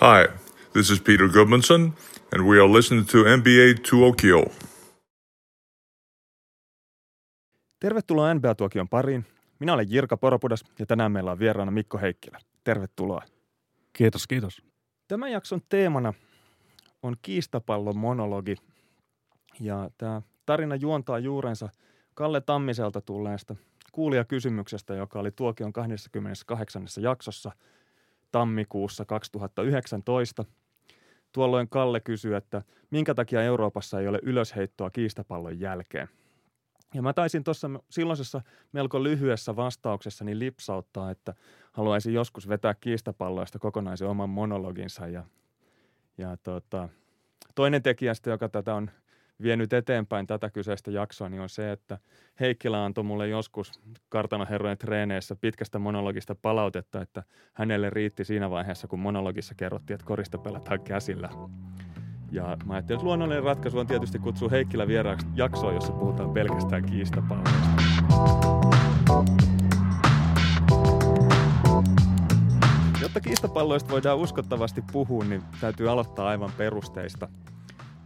Hi, this is Peter Goodmanson, and we are listening to NBA Tuokio. Tervetuloa NBA-tuokion pariin. Minä olen Jirka Poropudas ja tänään meillä on vieraana Mikko Heikkilä. Tervetuloa. Kiitos, kiitos. Tämän jakson teemana on kiistapallon monologi. Ja tämä tarina juontaa juurensa Kalle Tammiselta tulleesta kuulijakysymyksestä, joka oli Tuokion 28. jaksossa tammikuussa 2019. Tuolloin Kalle kysyi, että minkä takia Euroopassa ei ole ylösheittoa kiistapallon jälkeen. Ja mä taisin tuossa silloisessa melko lyhyessä vastauksessani lipsauttaa, että haluaisin joskus vetää kiistapalloista kokonaisen oman monologinsa. Ja, ja tota, toinen tekijä, joka tätä on vienyt eteenpäin tätä kyseistä jaksoa, niin on se, että Heikkilä antoi mulle joskus kartanoherrojen treeneissä pitkästä monologista palautetta, että hänelle riitti siinä vaiheessa, kun monologissa kerrottiin, että korista pelataan käsillä. Ja mä ajattelin, että luonnollinen ratkaisu on tietysti kutsua Heikkilä vieraaksi jaksoa, jossa puhutaan pelkästään kiistapalloista. Jotta kiistapalloista voidaan uskottavasti puhua, niin täytyy aloittaa aivan perusteista.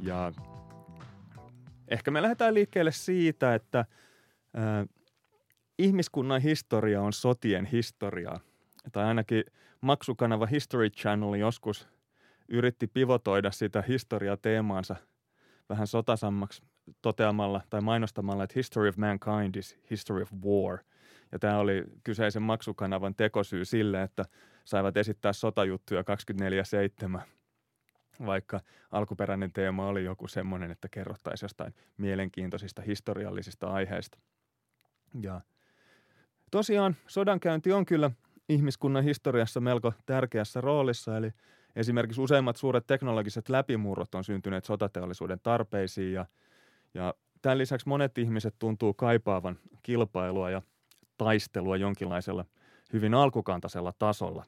Ja ehkä me lähdetään liikkeelle siitä, että äh, ihmiskunnan historia on sotien historiaa. Tai ainakin maksukanava History Channel joskus yritti pivotoida sitä historiateemaansa vähän sotasammaksi toteamalla tai mainostamalla, että history of mankind is history of war. Ja tämä oli kyseisen maksukanavan tekosyy sille, että saivat esittää sotajuttuja 24-7 vaikka alkuperäinen teema oli joku semmoinen, että kerrottaisiin jostain mielenkiintoisista historiallisista aiheista. Ja tosiaan sodankäynti on kyllä ihmiskunnan historiassa melko tärkeässä roolissa, eli esimerkiksi useimmat suuret teknologiset läpimurrot on syntyneet sotateollisuuden tarpeisiin ja, ja tämän lisäksi monet ihmiset tuntuu kaipaavan kilpailua ja taistelua jonkinlaisella hyvin alkukantaisella tasolla.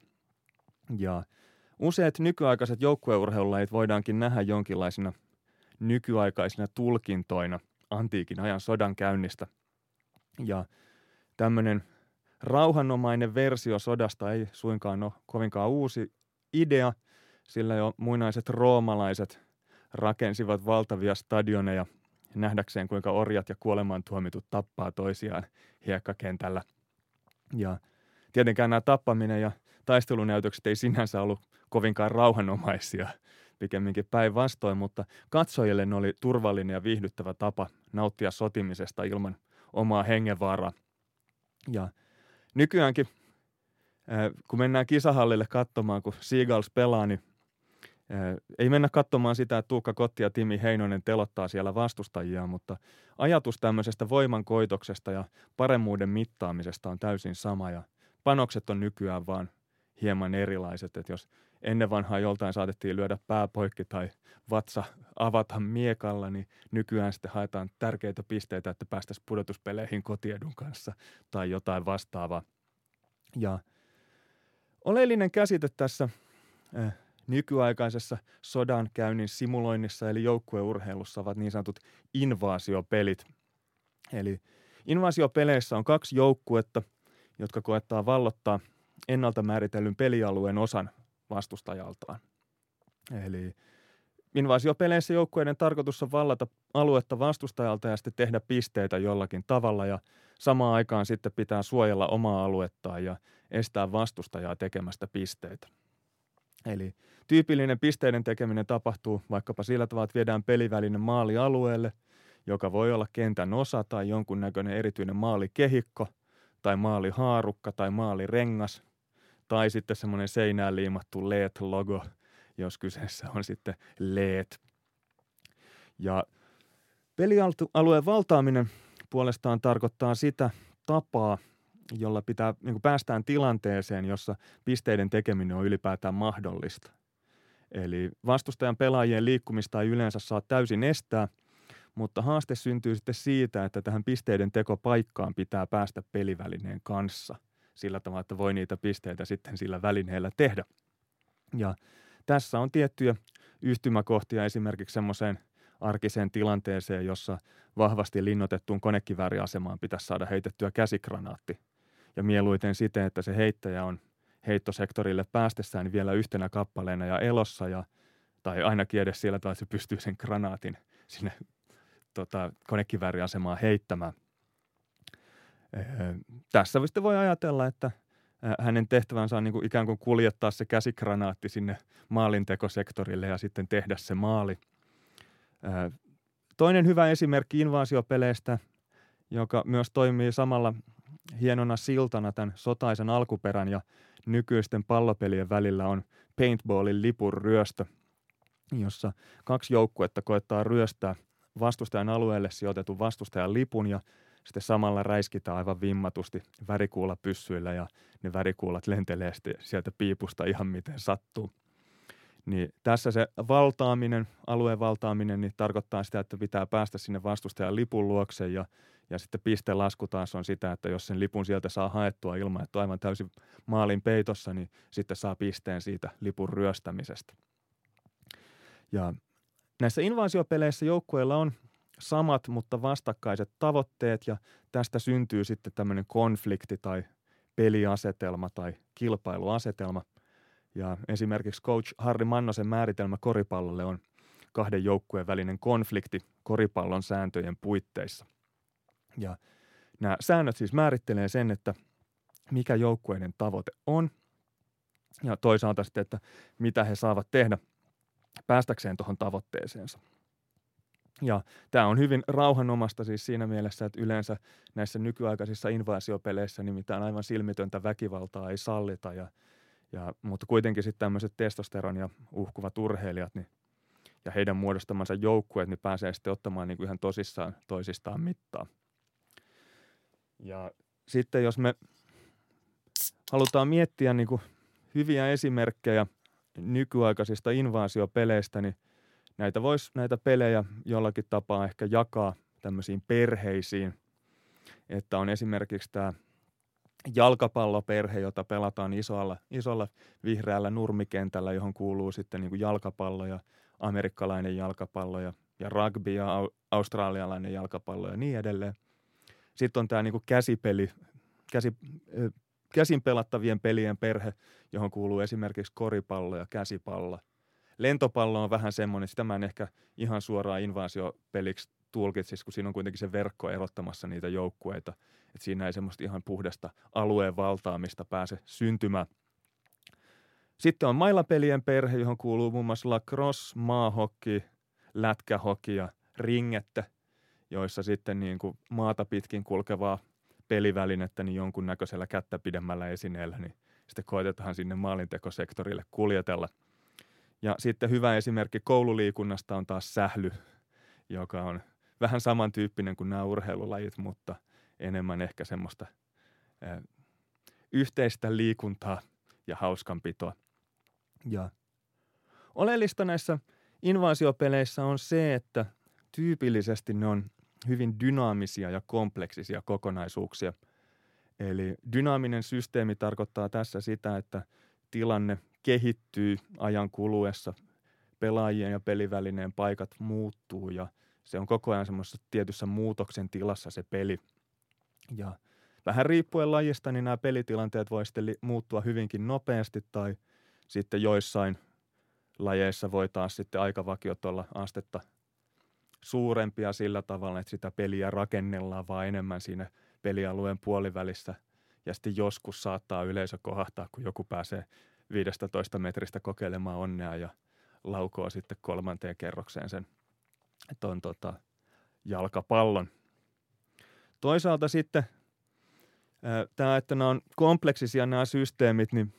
Ja Useat nykyaikaiset joukkueurheilulajit voidaankin nähdä jonkinlaisina nykyaikaisina tulkintoina antiikin ajan sodan käynnistä. Ja tämmöinen rauhanomainen versio sodasta ei suinkaan ole kovinkaan uusi idea, sillä jo muinaiset roomalaiset rakensivat valtavia stadioneja nähdäkseen, kuinka orjat ja kuolemaan tuomitut tappaa toisiaan hiekkakentällä. Ja tietenkään nämä tappaminen ja taistelunäytökset ei sinänsä ollut kovinkaan rauhanomaisia, pikemminkin päinvastoin, mutta katsojille ne oli turvallinen ja viihdyttävä tapa nauttia sotimisesta ilman omaa hengenvaaraa. Ja nykyäänkin, kun mennään kisahallille katsomaan, kun Seagulls pelaa, niin ei mennä katsomaan sitä, että Tuukka Kotti ja Timi Heinonen telottaa siellä vastustajia, mutta ajatus tämmöisestä voimankoitoksesta ja paremmuuden mittaamisesta on täysin sama ja panokset on nykyään vaan hieman erilaiset, että jos ennen vanhaa joltain saatettiin lyödä pääpoikki tai vatsa avata miekalla, niin nykyään sitten haetaan tärkeitä pisteitä, että päästäisiin pudotuspeleihin kotiedun kanssa tai jotain vastaavaa. Ja oleellinen käsite tässä äh, nykyaikaisessa sodan käynnin simuloinnissa eli joukkueurheilussa ovat niin sanotut invaasiopelit. Eli invaasiopeleissä on kaksi joukkuetta, jotka koettaa vallottaa ennalta määritellyn pelialueen osan vastustajaltaan. Eli invasiopeleissä joukkueiden tarkoitus on vallata aluetta vastustajalta ja sitten tehdä pisteitä jollakin tavalla ja samaan aikaan sitten pitää suojella omaa aluettaan ja estää vastustajaa tekemästä pisteitä. Eli tyypillinen pisteiden tekeminen tapahtuu vaikkapa sillä tavalla, että viedään pelivälinen maali alueelle, joka voi olla kentän osa tai jonkunnäköinen erityinen maalikehikko tai maalihaarukka tai maalirengas tai sitten semmoinen seinään liimattu LED-logo, jos kyseessä on sitten LED. Ja pelialueen valtaaminen puolestaan tarkoittaa sitä tapaa, jolla pitää, niin päästään tilanteeseen, jossa pisteiden tekeminen on ylipäätään mahdollista. Eli vastustajan pelaajien liikkumista ei yleensä saa täysin estää, mutta haaste syntyy sitten siitä, että tähän pisteiden tekopaikkaan pitää päästä pelivälineen kanssa – sillä tavalla, että voi niitä pisteitä sitten sillä välineellä tehdä. Ja tässä on tiettyjä yhtymäkohtia esimerkiksi semmoiseen arkiseen tilanteeseen, jossa vahvasti linnoitettuun konekivääriasemaan pitäisi saada heitettyä käsikranaatti. Ja mieluiten siten, että se heittäjä on heittosektorille päästessään vielä yhtenä kappaleena ja elossa ja, tai ainakin edes siellä että se pystyy sen granaatin sinne tota, konekivääriasemaan heittämään. Ee, tässä sitten voi ajatella, että hänen tehtävänsä on niin kuin ikään kuin kuljettaa se käsikranaatti sinne maalintekosektorille ja sitten tehdä se maali. Toinen hyvä esimerkki invaasiopeleistä, joka myös toimii samalla hienona siltana tämän sotaisen alkuperän ja nykyisten pallopelien välillä on paintballin lipun ryöstö, jossa kaksi joukkuetta koettaa ryöstää vastustajan alueelle sijoitetun vastustajan lipun ja sitten samalla räiskitään aivan vimmatusti värikuulla pyssyillä ja ne värikuulat lentelee sieltä piipusta ihan miten sattuu. Niin tässä se valtaaminen, alueen valtaaminen, niin tarkoittaa sitä, että pitää päästä sinne vastustajan lipun luokse ja, ja sitten pistelasku taas on sitä, että jos sen lipun sieltä saa haettua ilman, että on aivan täysin maalin peitossa, niin sitten saa pisteen siitä lipun ryöstämisestä. Ja näissä invaasiopeleissä joukkueilla on samat, mutta vastakkaiset tavoitteet ja tästä syntyy sitten tämmöinen konflikti tai peliasetelma tai kilpailuasetelma. Ja esimerkiksi coach Harri Mannosen määritelmä koripallolle on kahden joukkueen välinen konflikti koripallon sääntöjen puitteissa. Ja nämä säännöt siis määrittelee sen, että mikä joukkueiden tavoite on ja toisaalta sitten, että mitä he saavat tehdä päästäkseen tuohon tavoitteeseensa. Ja tämä on hyvin rauhanomasta siis siinä mielessä, että yleensä näissä nykyaikaisissa invaasiopeleissä nimittäin aivan silmitöntä väkivaltaa ei sallita. Ja, ja, mutta kuitenkin sitten tämmöiset testosteron ja uhkuvat urheilijat niin, ja heidän muodostamansa joukkueet niin pääsee sitten ottamaan niin kuin ihan tosissaan toisistaan mittaa. Ja sitten jos me halutaan miettiä niin kuin hyviä esimerkkejä nykyaikaisista invaasiopeleistä, niin – näitä voisi näitä pelejä jollakin tapaa ehkä jakaa tämmöisiin perheisiin, että on esimerkiksi tämä jalkapalloperhe, jota pelataan isolla, isolla vihreällä nurmikentällä, johon kuuluu sitten niin kuin jalkapallo ja amerikkalainen jalkapallo ja, ja rugby ja au, australialainen jalkapallo ja niin edelleen. Sitten on tämä niin kuin käsipeli, käsi, käsin pelattavien pelien perhe, johon kuuluu esimerkiksi koripallo ja käsipallo. Lentopallo on vähän semmoinen, sitä mä en ehkä ihan suoraan invaasiopeliksi tulkitsisi, kun siinä on kuitenkin se verkko erottamassa niitä joukkueita. Että siinä ei semmoista ihan puhdasta alueen valtaamista pääse syntymään. Sitten on mailapelien perhe, johon kuuluu muun muassa lacrosse, maahokki, lätkähoki ja ringettä, joissa sitten niin kuin maata pitkin kulkevaa pelivälinettä niin jonkunnäköisellä kättä pidemmällä esineellä, niin sitten koitetaan sinne maalintekosektorille kuljetella – ja sitten hyvä esimerkki koululiikunnasta on taas sähly, joka on vähän samantyyppinen kuin nämä urheilulajit, mutta enemmän ehkä semmoista ää, yhteistä liikuntaa ja hauskanpitoa. Ja oleellista näissä invaasiopeleissä on se, että tyypillisesti ne on hyvin dynaamisia ja kompleksisia kokonaisuuksia. Eli dynaaminen systeemi tarkoittaa tässä sitä, että tilanne kehittyy ajan kuluessa. Pelaajien ja pelivälineen paikat muuttuu ja se on koko ajan semmoisessa tietyssä muutoksen tilassa se peli. Ja vähän riippuen lajista, niin nämä pelitilanteet voi sitten muuttua hyvinkin nopeasti tai sitten joissain lajeissa voi taas sitten aikavakiot olla astetta suurempia sillä tavalla, että sitä peliä rakennellaan vaan enemmän siinä pelialueen puolivälissä. Ja sitten joskus saattaa yleisö kohahtaa, kun joku pääsee 15 metristä kokeilemaan onnea ja laukoo sitten kolmanteen kerrokseen sen ton, tota, jalkapallon. Toisaalta sitten tämä, että nämä on kompleksisia nämä systeemit, niin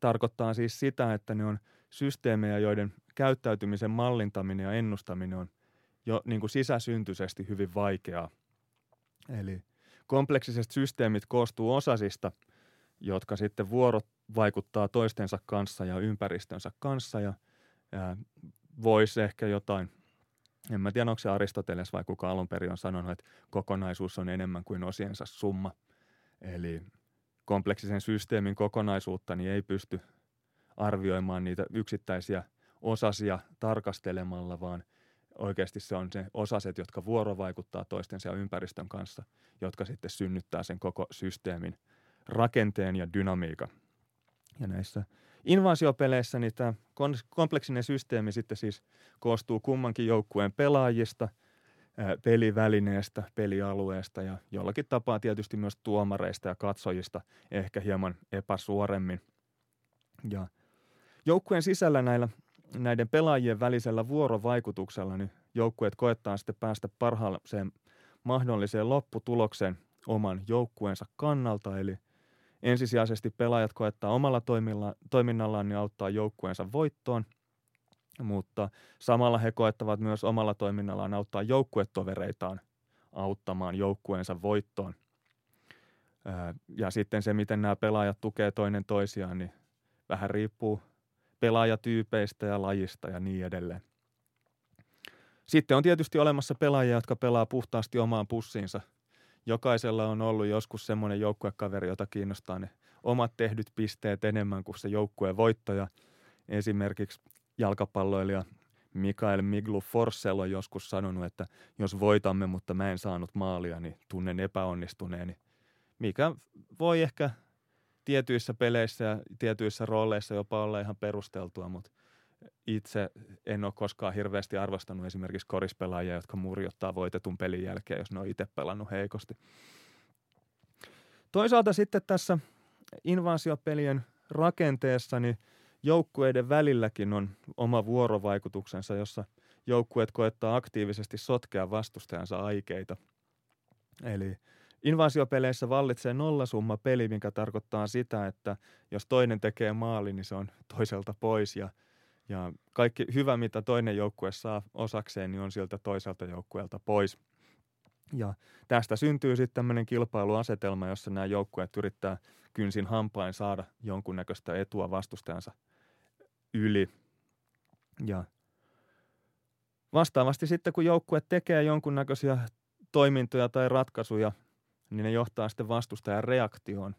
tarkoittaa siis sitä, että ne on systeemejä, joiden käyttäytymisen mallintaminen ja ennustaminen on jo niin kuin sisäsyntyisesti hyvin vaikeaa. Eli kompleksiset systeemit koostuu osasista, jotka sitten vuorot vaikuttaa toistensa kanssa ja ympäristönsä kanssa ja, voisi ehkä jotain, en mä tiedä onko se Aristoteles vai kuka alun perin on sanonut, että kokonaisuus on enemmän kuin osiensa summa. Eli kompleksisen systeemin kokonaisuutta niin ei pysty arvioimaan niitä yksittäisiä osasia tarkastelemalla, vaan oikeasti se on se osaset, jotka vuorovaikuttaa toistensa ja ympäristön kanssa, jotka sitten synnyttää sen koko systeemin rakenteen ja dynamiikan. Ja näissä invaasiopeleissä niin tämä kompleksinen systeemi sitten siis koostuu kummankin joukkueen pelaajista, pelivälineestä, pelialueesta ja jollakin tapaa tietysti myös tuomareista ja katsojista ehkä hieman epäsuoremmin. Ja joukkueen sisällä näillä, näiden pelaajien välisellä vuorovaikutuksella niin joukkueet koettaa sitten päästä parhaaseen mahdolliseen lopputulokseen oman joukkueensa kannalta, eli ensisijaisesti pelaajat koettaa omalla toiminnallaan niin auttaa joukkueensa voittoon, mutta samalla he koettavat myös omalla toiminnallaan auttaa joukkuetovereitaan auttamaan joukkueensa voittoon. Ja sitten se, miten nämä pelaajat tukee toinen toisiaan, niin vähän riippuu pelaajatyypeistä ja lajista ja niin edelleen. Sitten on tietysti olemassa pelaajia, jotka pelaa puhtaasti omaan pussiinsa. Jokaisella on ollut joskus semmoinen joukkuekaveri, jota kiinnostaa ne omat tehdyt pisteet enemmän kuin se joukkueen voittaja. Esimerkiksi jalkapalloilija Mikael Miglu Forssell on joskus sanonut, että jos voitamme, mutta mä en saanut maalia, niin tunnen epäonnistuneeni. Mikä voi ehkä tietyissä peleissä ja tietyissä rooleissa jopa olla ihan perusteltua, mutta itse en ole koskaan hirveästi arvostanut esimerkiksi korispelaajia, jotka murjottaa voitetun pelin jälkeen, jos ne on itse pelannut heikosti. Toisaalta sitten tässä invasiopelien rakenteessa niin joukkueiden välilläkin on oma vuorovaikutuksensa, jossa joukkueet koettaa aktiivisesti sotkea vastustajansa aikeita. Eli Invasiopeleissä vallitsee nollasumma peli, mikä tarkoittaa sitä, että jos toinen tekee maali, niin se on toiselta pois ja, ja kaikki hyvä, mitä toinen joukkue saa osakseen, niin on siltä toiselta joukkueelta pois. Ja tästä syntyy sitten tämmöinen kilpailuasetelma, jossa nämä joukkueet yrittää kynsin hampain saada jonkunnäköistä etua vastustajansa yli. Ja vastaavasti sitten, kun joukkue tekee jonkunnäköisiä toimintoja tai ratkaisuja – niin ne johtaa sitten vastustajan reaktioon,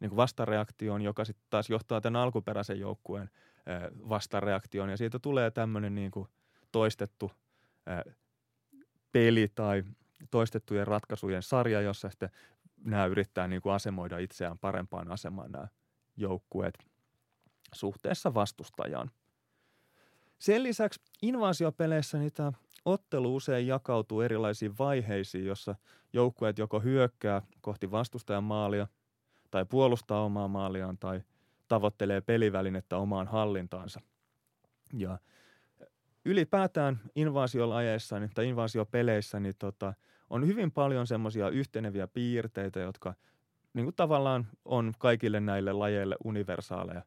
niin kuin vastareaktioon, joka sitten taas johtaa tämän alkuperäisen joukkueen vastareaktioon. Ja siitä tulee tämmöinen niin kuin toistettu peli tai toistettujen ratkaisujen sarja, jossa sitten nämä yrittää niin kuin asemoida itseään parempaan asemaan nämä joukkueet suhteessa vastustajaan. Sen lisäksi invaasiopeleissä niitä Ottelu usein jakautuu erilaisiin vaiheisiin, jossa joukkueet joko hyökkää kohti vastustajan maalia tai puolustaa omaa maaliaan tai tavoittelee pelivälinettä omaan hallintaansa. Ja ylipäätään niin, tai invaasiopeleissä niin tota, on hyvin paljon semmoisia yhteneviä piirteitä, jotka niin kuin tavallaan on kaikille näille lajeille universaaleja.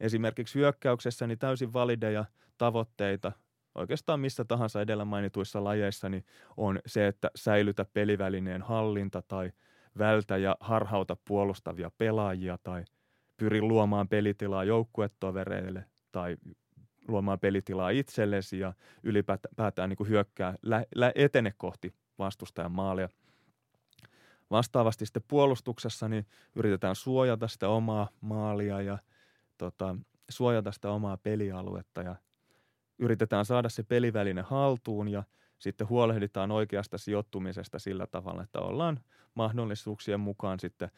Esimerkiksi hyökkäyksessä niin täysin valideja tavoitteita – oikeastaan missä tahansa edellä mainituissa lajeissa, niin on se, että säilytä pelivälineen hallinta tai vältä ja harhauta puolustavia pelaajia tai pyri luomaan pelitilaa joukkuetovereille tai luomaan pelitilaa itsellesi ja ylipäätään niin kuin hyökkää, lä, lä, etene kohti vastustajan maalia. Vastaavasti sitten puolustuksessa niin yritetään suojata sitä omaa maalia ja tota, suojata sitä omaa pelialuetta ja yritetään saada se peliväline haltuun ja sitten huolehditaan oikeasta sijoittumisesta sillä tavalla, että ollaan mahdollisuuksien mukaan sitten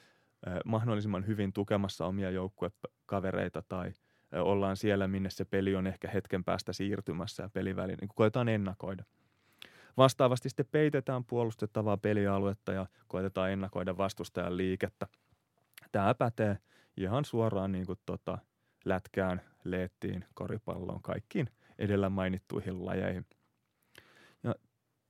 mahdollisimman hyvin tukemassa omia joukkuekavereita tai ollaan siellä, minne se peli on ehkä hetken päästä siirtymässä ja peliväline niin koetaan ennakoida. Vastaavasti sitten peitetään puolustettavaa pelialuetta ja koetetaan ennakoida vastustajan liikettä. Tämä pätee ihan suoraan niin kuin tota, lätkään, leettiin, koripalloon, kaikkiin edellä mainittuihin lajeihin. Ja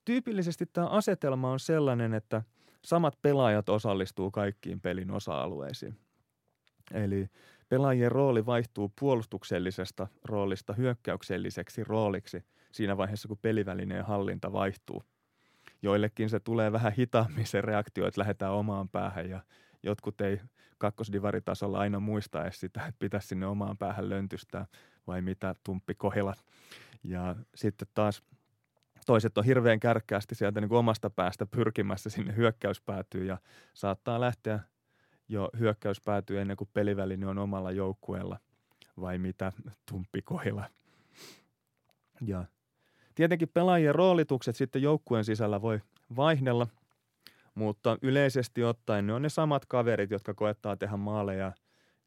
tyypillisesti tämä asetelma on sellainen, että samat pelaajat osallistuu kaikkiin pelin osa-alueisiin. Eli pelaajien rooli vaihtuu puolustuksellisesta roolista hyökkäykselliseksi rooliksi siinä vaiheessa, kun pelivälineen hallinta vaihtuu. Joillekin se tulee vähän hitaammin se reaktio, että lähdetään omaan päähän ja jotkut ei kakkosdivaritasolla aina muista edes sitä, että pitäisi sinne omaan päähän löntystää vai mitä Tumppi Kohilat. Ja sitten taas toiset on hirveän kärkkäästi sieltä niin kuin omasta päästä pyrkimässä sinne hyökkäyspäätyyn ja saattaa lähteä jo hyökkäyspäätyy ennen kuin peliväline on omalla joukkueella vai mitä Tumppi Kohila. Ja tietenkin pelaajien roolitukset sitten joukkueen sisällä voi vaihdella, mutta yleisesti ottaen ne on ne samat kaverit, jotka koettaa tehdä maaleja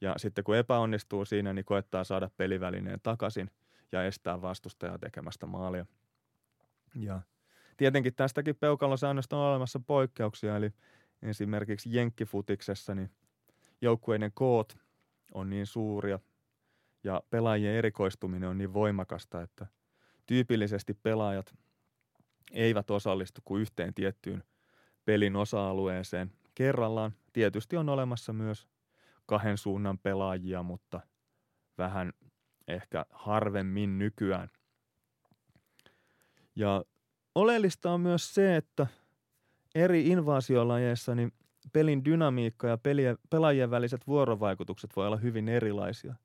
Ja sitten kun epäonnistuu siinä, niin koettaa saada pelivälineen takaisin ja estää vastustajaa tekemästä maalia. Ja tietenkin tästäkin peukalosäännöstä on olemassa poikkeuksia, eli esimerkiksi jenkkifutiksessa niin joukkueiden koot on niin suuria ja pelaajien erikoistuminen on niin voimakasta, että tyypillisesti pelaajat eivät osallistu kuin yhteen tiettyyn pelin osa-alueeseen kerrallaan. Tietysti on olemassa myös kahden suunnan pelaajia, mutta vähän ehkä harvemmin nykyään. Ja oleellista on myös se, että eri invaasiolajeissa niin pelin dynamiikka ja pelaajien väliset vuorovaikutukset voi olla hyvin erilaisia.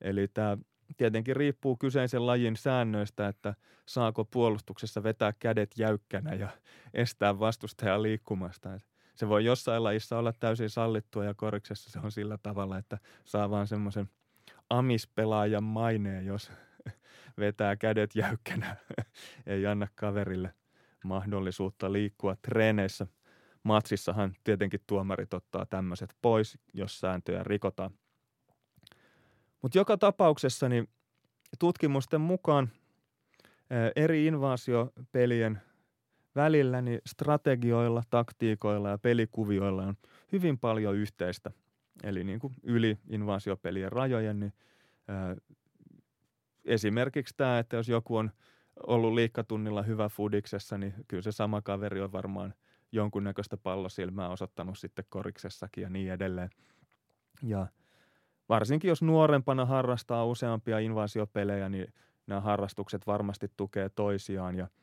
Eli tämä tietenkin riippuu kyseisen lajin säännöistä, että saako puolustuksessa vetää kädet jäykkänä ja estää vastustajan liikkumasta. Et se voi jossain lajissa olla täysin sallittua ja koriksessa se on sillä tavalla, että saa vaan semmoisen amispelaajan maineen, jos vetää kädet jäykkänä, ei anna kaverille mahdollisuutta liikkua treeneissä. Matsissahan tietenkin tuomarit ottaa tämmöiset pois, jos sääntöjä rikotaan. Mutta joka tapauksessa niin tutkimusten mukaan eri invaasiopelien välillä niin strategioilla, taktiikoilla ja pelikuvioilla on hyvin paljon yhteistä. Eli niin kuin yli invaasiopelien rajojen, niin ää, esimerkiksi tämä, että jos joku on ollut liikkatunnilla hyvä fudiksessa, niin kyllä se sama kaveri on varmaan jonkunnäköistä pallosilmää osoittanut sitten koriksessakin ja niin edelleen. Ja varsinkin jos nuorempana harrastaa useampia invasiopelejä, niin nämä harrastukset varmasti tukee toisiaan ja –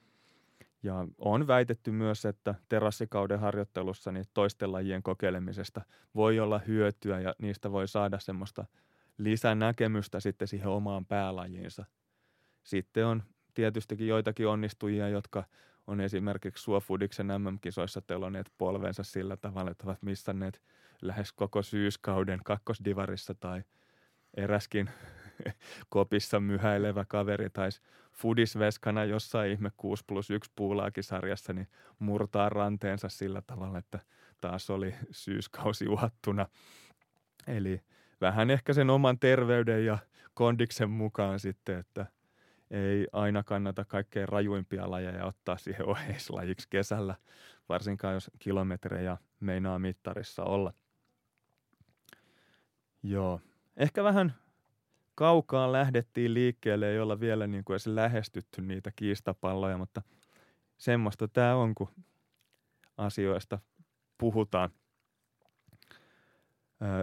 ja on väitetty myös, että terassikauden harjoittelussa niin toisten lajien kokeilemisesta voi olla hyötyä ja niistä voi saada semmoista lisänäkemystä sitten siihen omaan päälajiinsa. Sitten on tietystikin joitakin onnistujia, jotka on esimerkiksi Suofudiksen MM-kisoissa teloneet polvensa sillä tavalla, että ovat missanneet lähes koko syyskauden kakkosdivarissa tai eräskin kopissa myhäilevä kaveri taisi fudisveskana jossain ihme 6 plus 1 puulaakisarjassa niin murtaa ranteensa sillä tavalla, että taas oli syyskausi uhattuna. Eli vähän ehkä sen oman terveyden ja kondiksen mukaan sitten, että ei aina kannata kaikkein rajuimpia lajeja ottaa siihen oheislajiksi kesällä, varsinkaan jos kilometrejä meinaa mittarissa olla. Joo, ehkä vähän kaukaa lähdettiin liikkeelle, ei olla vielä niin kuin edes lähestytty niitä kiistapalloja, mutta semmoista tämä on, kun asioista puhutaan.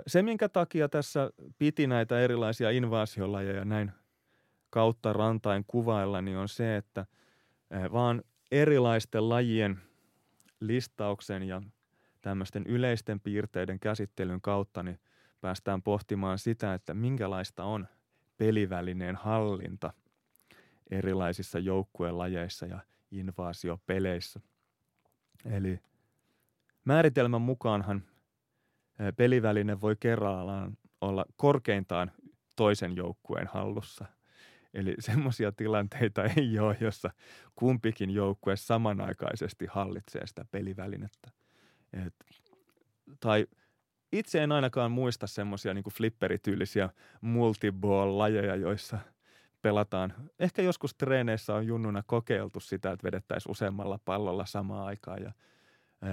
Se, minkä takia tässä piti näitä erilaisia invaasiolajeja näin kautta rantain kuvailla, niin on se, että vaan erilaisten lajien listauksen ja tämmöisten yleisten piirteiden käsittelyn kautta niin päästään pohtimaan sitä, että minkälaista on – pelivälineen hallinta erilaisissa joukkuelajeissa ja invaasiopeleissä. Eli määritelmän mukaanhan peliväline voi kerrallaan olla korkeintaan toisen joukkueen hallussa. Eli semmoisia tilanteita ei ole, jossa kumpikin joukkue samanaikaisesti hallitsee sitä pelivälinettä. Et, tai itse en ainakaan muista semmoisia niin flipperityylisiä multiball-lajeja, joissa pelataan. Ehkä joskus treeneissä on junnuna kokeiltu sitä, että vedettäisiin useammalla pallolla samaan aikaan ja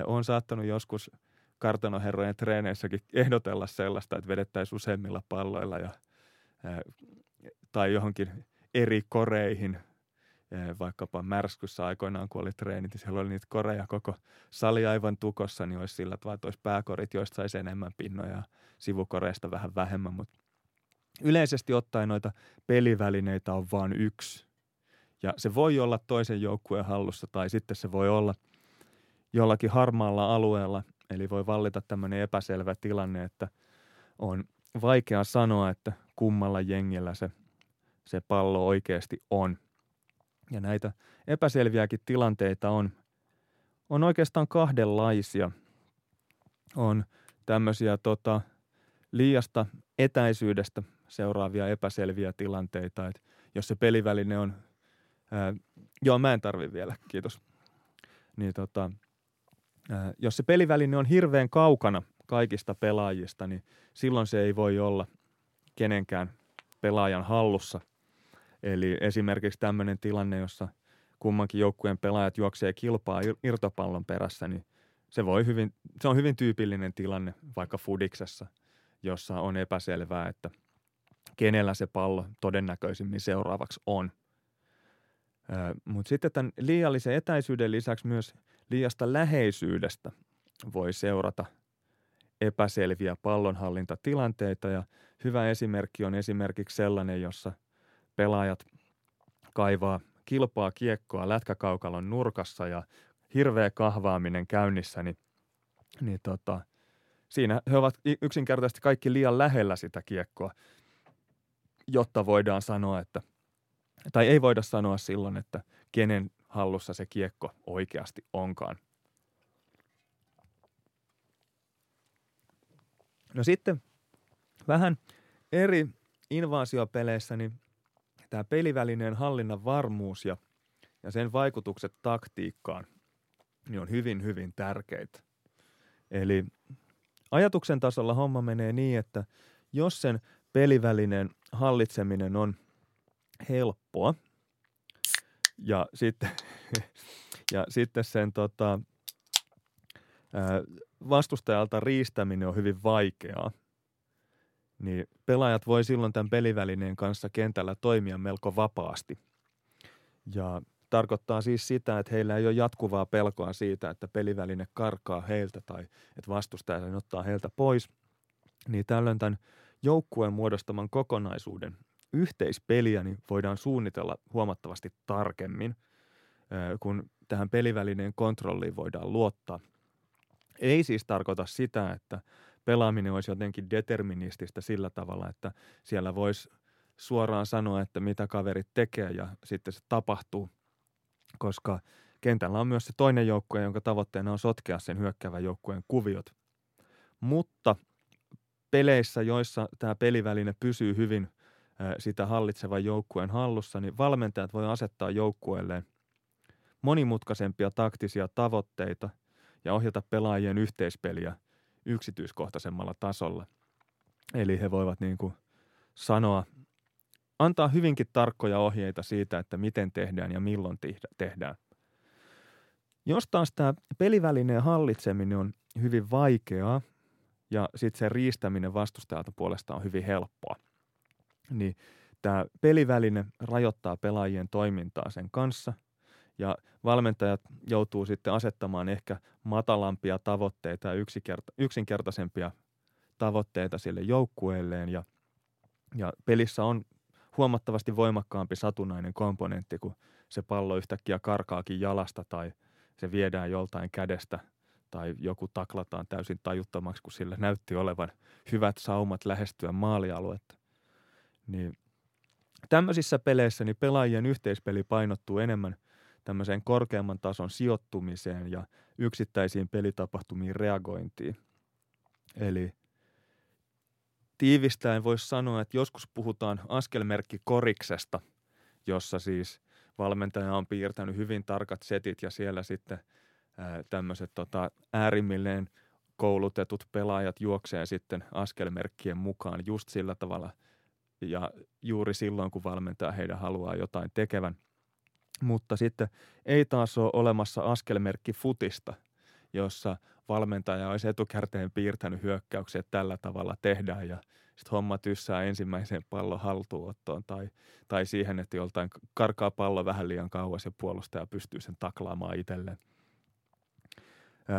on saattanut joskus kartanoherrojen treeneissäkin ehdotella sellaista, että vedettäisiin useimmilla palloilla ja, tai johonkin eri koreihin vaikkapa märskyssä aikoinaan, kun oli treenit, niin siellä oli niitä koreja koko sali aivan tukossa, niin olisi sillä tavalla, että olisi pääkorit, joista saisi enemmän pinnoja sivukoreista vähän vähemmän, mutta yleisesti ottaen noita pelivälineitä on vain yksi. Ja se voi olla toisen joukkueen hallussa tai sitten se voi olla jollakin harmaalla alueella, eli voi vallita tämmöinen epäselvä tilanne, että on vaikea sanoa, että kummalla jengillä se, se pallo oikeasti on – ja näitä epäselviäkin tilanteita on, on oikeastaan kahdenlaisia. On tämmöisiä tota, liiasta etäisyydestä seuraavia epäselviä tilanteita, että jos se peliväline on, ää, joo mä en tarvi vielä, kiitos. Niin tota, jos se peliväline on hirveän kaukana kaikista pelaajista, niin silloin se ei voi olla kenenkään pelaajan hallussa. Eli esimerkiksi tämmöinen tilanne, jossa kummankin joukkueen pelaajat juoksee kilpaa irtopallon perässä, niin se, voi hyvin, se on hyvin tyypillinen tilanne vaikka fudiksessa, jossa on epäselvää, että kenellä se pallo todennäköisimmin seuraavaksi on. Mutta sitten tämän liiallisen etäisyyden lisäksi myös liiasta läheisyydestä voi seurata epäselviä pallonhallintatilanteita ja hyvä esimerkki on esimerkiksi sellainen, jossa pelaajat kaivaa kilpaa kiekkoa lätkäkaukalon nurkassa ja hirveä kahvaaminen käynnissä, niin, niin tota, siinä he ovat yksinkertaisesti kaikki liian lähellä sitä kiekkoa, jotta voidaan sanoa, että, tai ei voida sanoa silloin, että kenen hallussa se kiekko oikeasti onkaan. No sitten vähän eri invaasiopeleissä, niin tämä pelivälineen hallinnan varmuus ja, ja sen vaikutukset taktiikkaan niin on hyvin, hyvin tärkeitä. Eli ajatuksen tasolla homma menee niin, että jos sen pelivälineen hallitseminen on helppoa ja sitten, ja sitten sen tota, vastustajalta riistäminen on hyvin vaikeaa, niin pelaajat voi silloin tämän pelivälineen kanssa kentällä toimia melko vapaasti. Ja tarkoittaa siis sitä, että heillä ei ole jatkuvaa pelkoa siitä, että peliväline karkaa heiltä tai että vastustaja sen ottaa heiltä pois. Niin tällöin tämän joukkueen muodostaman kokonaisuuden yhteispeliä niin voidaan suunnitella huomattavasti tarkemmin, kun tähän pelivälineen kontrolliin voidaan luottaa. Ei siis tarkoita sitä, että pelaaminen olisi jotenkin determinististä sillä tavalla, että siellä voisi suoraan sanoa, että mitä kaverit tekee ja sitten se tapahtuu, koska kentällä on myös se toinen joukkue, jonka tavoitteena on sotkea sen hyökkäävän joukkueen kuviot. Mutta peleissä, joissa tämä peliväline pysyy hyvin sitä hallitsevan joukkueen hallussa, niin valmentajat voi asettaa joukkueelleen monimutkaisempia taktisia tavoitteita ja ohjata pelaajien yhteispeliä yksityiskohtaisemmalla tasolla. Eli he voivat niin kuin sanoa, antaa hyvinkin tarkkoja ohjeita siitä, että miten tehdään ja milloin tehdään. Jos taas tämä pelivälineen hallitseminen on hyvin vaikeaa ja sitten se riistäminen vastustajalta puolesta on hyvin helppoa, niin tämä peliväline rajoittaa pelaajien toimintaa sen kanssa – ja valmentajat joutuu sitten asettamaan ehkä matalampia tavoitteita ja yksinkertaisempia tavoitteita sille joukkueelleen ja, ja pelissä on huomattavasti voimakkaampi satunnainen komponentti, kun se pallo yhtäkkiä karkaakin jalasta tai se viedään joltain kädestä tai joku taklataan täysin tajuttomaksi, kun sillä näytti olevan hyvät saumat lähestyä maalialuetta. Niin tämmöisissä peleissä niin pelaajien yhteispeli painottuu enemmän – tämmöiseen korkeamman tason sijoittumiseen ja yksittäisiin pelitapahtumiin reagointiin. Eli tiivistäen voisi sanoa, että joskus puhutaan askelmerkki koriksesta, jossa siis valmentaja on piirtänyt hyvin tarkat setit ja siellä sitten tämmöiset tota, äärimmilleen koulutetut pelaajat juoksee sitten askelmerkkien mukaan just sillä tavalla ja juuri silloin, kun valmentaja heidän haluaa jotain tekevän – mutta sitten ei taas ole olemassa askelmerkki futista, jossa valmentaja olisi etukäteen piirtänyt hyökkäyksiä, että tällä tavalla tehdään ja sitten homma tyssää ensimmäiseen pallon haltuunottoon tai, tai siihen, että joltain karkaa pallo vähän liian kauas ja puolustaja pystyy sen taklaamaan itselleen.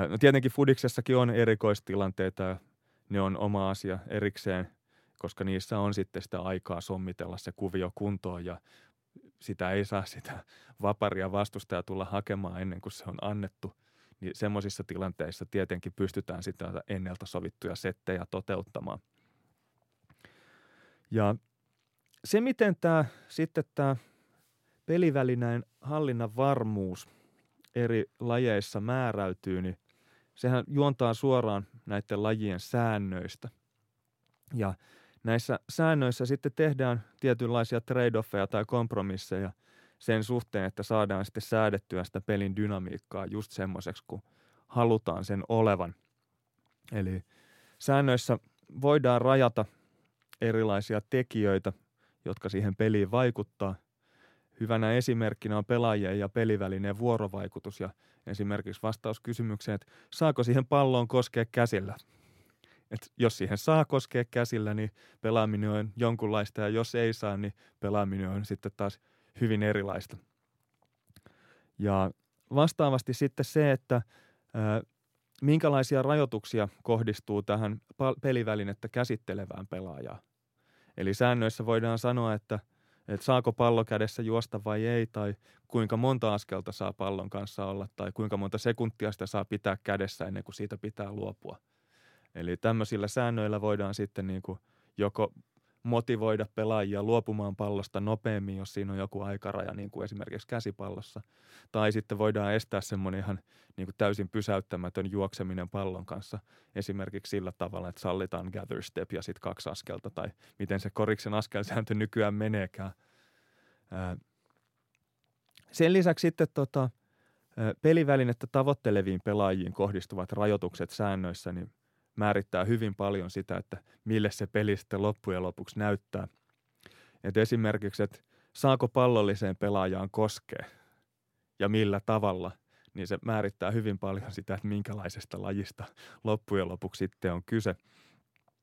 No tietenkin Fudiksessakin on erikoistilanteita ja ne on oma asia erikseen, koska niissä on sitten sitä aikaa sommitella se kuvio kuntoon ja sitä ei saa sitä vaparia vastustaja tulla hakemaan ennen kuin se on annettu, niin semmoisissa tilanteissa tietenkin pystytään sitä enneltä sovittuja settejä toteuttamaan. Ja se, miten tämä sitten tämä pelivälineen hallinnan varmuus eri lajeissa määräytyy, niin sehän juontaa suoraan näiden lajien säännöistä. Ja näissä säännöissä sitten tehdään tietynlaisia trade-offeja tai kompromisseja sen suhteen, että saadaan sitten säädettyä sitä pelin dynamiikkaa just semmoiseksi, kun halutaan sen olevan. Eli säännöissä voidaan rajata erilaisia tekijöitä, jotka siihen peliin vaikuttaa. Hyvänä esimerkkinä on pelaajien ja pelivälineen vuorovaikutus ja esimerkiksi vastaus kysymykseen, että saako siihen palloon koskea käsillä. Et jos siihen saa koskea käsillä, niin pelaaminen on jonkunlaista ja jos ei saa, niin pelaaminen on sitten taas hyvin erilaista. Ja vastaavasti sitten se, että ää, minkälaisia rajoituksia kohdistuu tähän pelivälinettä käsittelevään pelaajaan. Eli säännöissä voidaan sanoa, että, että saako pallo kädessä juosta vai ei, tai kuinka monta askelta saa pallon kanssa olla, tai kuinka monta sekuntia sitä saa pitää kädessä ennen kuin siitä pitää luopua. Eli tämmöisillä säännöillä voidaan sitten niin kuin joko motivoida pelaajia luopumaan pallosta nopeammin, jos siinä on joku aikaraja, niin kuin esimerkiksi käsipallossa. Tai sitten voidaan estää semmoinen ihan niin kuin täysin pysäyttämätön juokseminen pallon kanssa esimerkiksi sillä tavalla, että sallitaan gather step ja sitten kaksi askelta tai miten se koriksen askelsääntö nykyään meneekään. Sen lisäksi sitten tota, pelivälinettä tavoitteleviin pelaajiin kohdistuvat rajoitukset säännöissä, niin määrittää hyvin paljon sitä, että mille se peli sitten loppujen lopuksi näyttää. Et esimerkiksi, että saako pallolliseen pelaajaan koskea ja millä tavalla, niin se määrittää hyvin paljon sitä, että minkälaisesta lajista loppujen lopuksi sitten on kyse.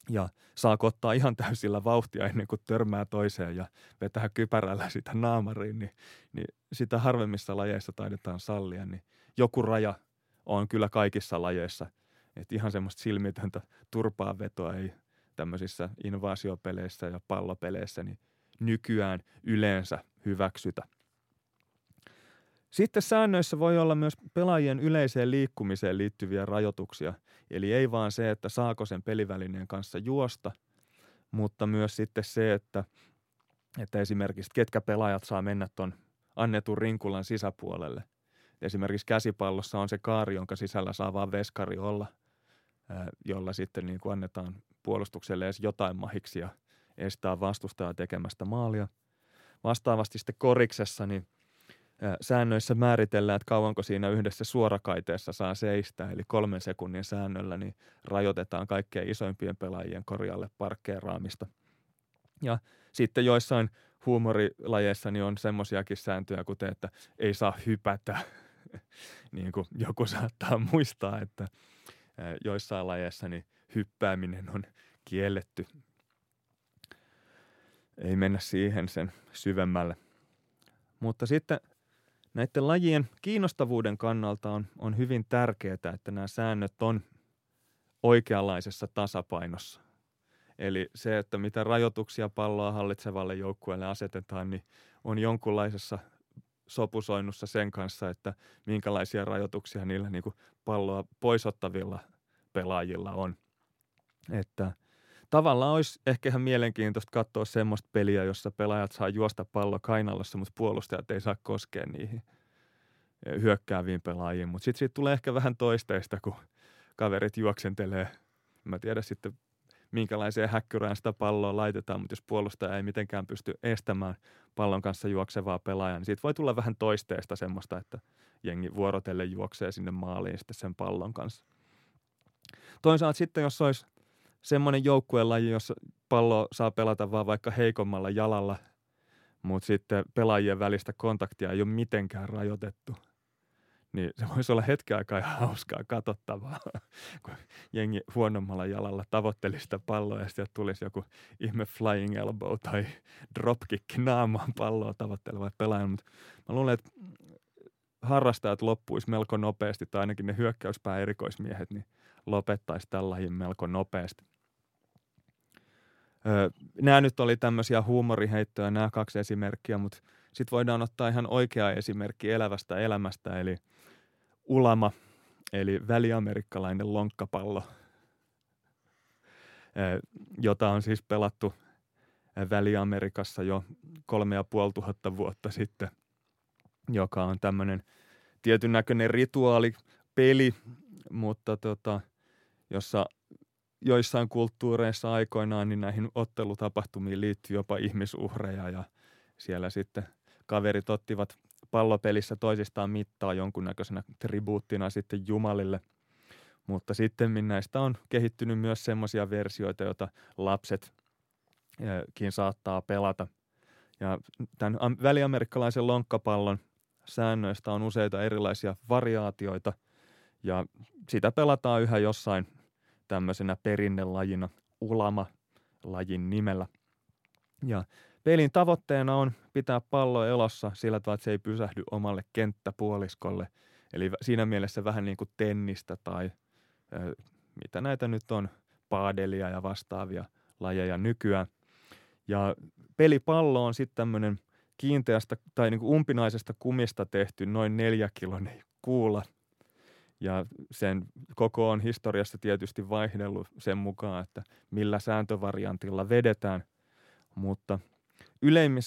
Ja saako ottaa ihan täysillä vauhtia ennen kuin törmää toiseen ja vetää kypärällä sitä naamariin, niin, niin sitä harvemmissa lajeissa taidetaan sallia, niin joku raja on kyllä kaikissa lajeissa – että ihan semmoista silmitöntä turpaa vetoa ei tämmöisissä invaasiopeleissä ja pallopeleissä niin nykyään yleensä hyväksytä. Sitten säännöissä voi olla myös pelaajien yleiseen liikkumiseen liittyviä rajoituksia, eli ei vaan se, että saako sen pelivälineen kanssa juosta, mutta myös sitten se, että, että esimerkiksi ketkä pelaajat saa mennä tuon annetun rinkulan sisäpuolelle. Esimerkiksi käsipallossa on se kaari, jonka sisällä saa vaan veskari olla – jolla sitten niin kuin annetaan puolustukselle edes jotain mahiksi ja estää vastustajaa tekemästä maalia. Vastaavasti sitten koriksessa niin säännöissä määritellään, että kauanko siinä yhdessä suorakaiteessa saa seistää, eli kolmen sekunnin säännöllä niin rajoitetaan kaikkein isoimpien pelaajien korjalle parkkeeraamista. Ja sitten joissain huumorilajeissa niin on semmoisiakin sääntöjä, kuten että ei saa hypätä, niin kuin joku saattaa muistaa, että – joissain lajeissa niin hyppääminen on kielletty. Ei mennä siihen sen syvemmälle. Mutta sitten näiden lajien kiinnostavuuden kannalta on, on hyvin tärkeää, että nämä säännöt on oikeanlaisessa tasapainossa. Eli se, että mitä rajoituksia palloa hallitsevalle joukkueelle asetetaan, niin on jonkunlaisessa sopusoinnussa sen kanssa, että minkälaisia rajoituksia niillä niin kuin palloa poisottavilla pelaajilla on. Että tavallaan olisi ehkä ihan mielenkiintoista katsoa semmoista peliä, jossa pelaajat saa juosta pallo kainalossa, mutta puolustajat ei saa koskea niihin hyökkääviin pelaajiin. Mutta sitten siitä tulee ehkä vähän toisteista, kun kaverit juoksentelee. Mä tiedä sitten minkälaiseen häkkyrään sitä palloa laitetaan, mutta jos puolustaja ei mitenkään pysty estämään pallon kanssa juoksevaa pelaajaa, niin siitä voi tulla vähän toisteesta semmoista, että jengi vuorotelle juoksee sinne maaliin sitten sen pallon kanssa. Toisaalta sitten, jos olisi semmoinen joukkuelaji, jossa pallo saa pelata vaan vaikka heikommalla jalalla, mutta sitten pelaajien välistä kontaktia ei ole mitenkään rajoitettu – niin se voisi olla hetken aikaa ihan hauskaa katsottavaa, kun jengi huonommalla jalalla tavoitteli sitä palloa ja sitten tulisi joku ihme flying elbow tai dropkick naamaan palloa tavoitteleva pelaaja. Mutta mä luulen, että harrastajat loppuisi melko nopeasti, tai ainakin ne hyökkäyspää erikoismiehet, niin lopettaisi tällahin melko nopeasti. Öö, nämä nyt oli tämmöisiä huumoriheittoja, nämä kaksi esimerkkiä, mutta sitten voidaan ottaa ihan oikea esimerkki elävästä elämästä, eli – ulama, eli väliamerikkalainen lonkkapallo, jota on siis pelattu Väli-Amerikassa jo kolme ja vuotta sitten, joka on tämmöinen tietyn näköinen rituaalipeli, mutta tota, jossa joissain kulttuureissa aikoinaan niin näihin ottelutapahtumiin liittyy jopa ihmisuhreja ja siellä sitten kaverit ottivat pallopelissä toisistaan mittaa jonkunnäköisenä tribuuttina sitten Jumalille. Mutta sitten näistä on kehittynyt myös semmoisia versioita, joita lapset saattaa pelata. Ja tämän väliamerikkalaisen lonkkapallon säännöistä on useita erilaisia variaatioita ja sitä pelataan yhä jossain tämmöisenä perinnelajina ulama-lajin nimellä. Ja pelin tavoitteena on pitää pallo elossa sillä tavalla, että se ei pysähdy omalle kenttäpuoliskolle. Eli siinä mielessä vähän niin kuin tennistä tai äh, mitä näitä nyt on, paadelia ja vastaavia lajeja nykyään. Ja pelipallo on sitten tämmöinen kiinteästä tai niin kuin umpinaisesta kumista tehty noin neljäkilonen kuula. Ja sen koko on historiassa tietysti vaihdellut sen mukaan, että millä sääntövariantilla vedetään. Mutta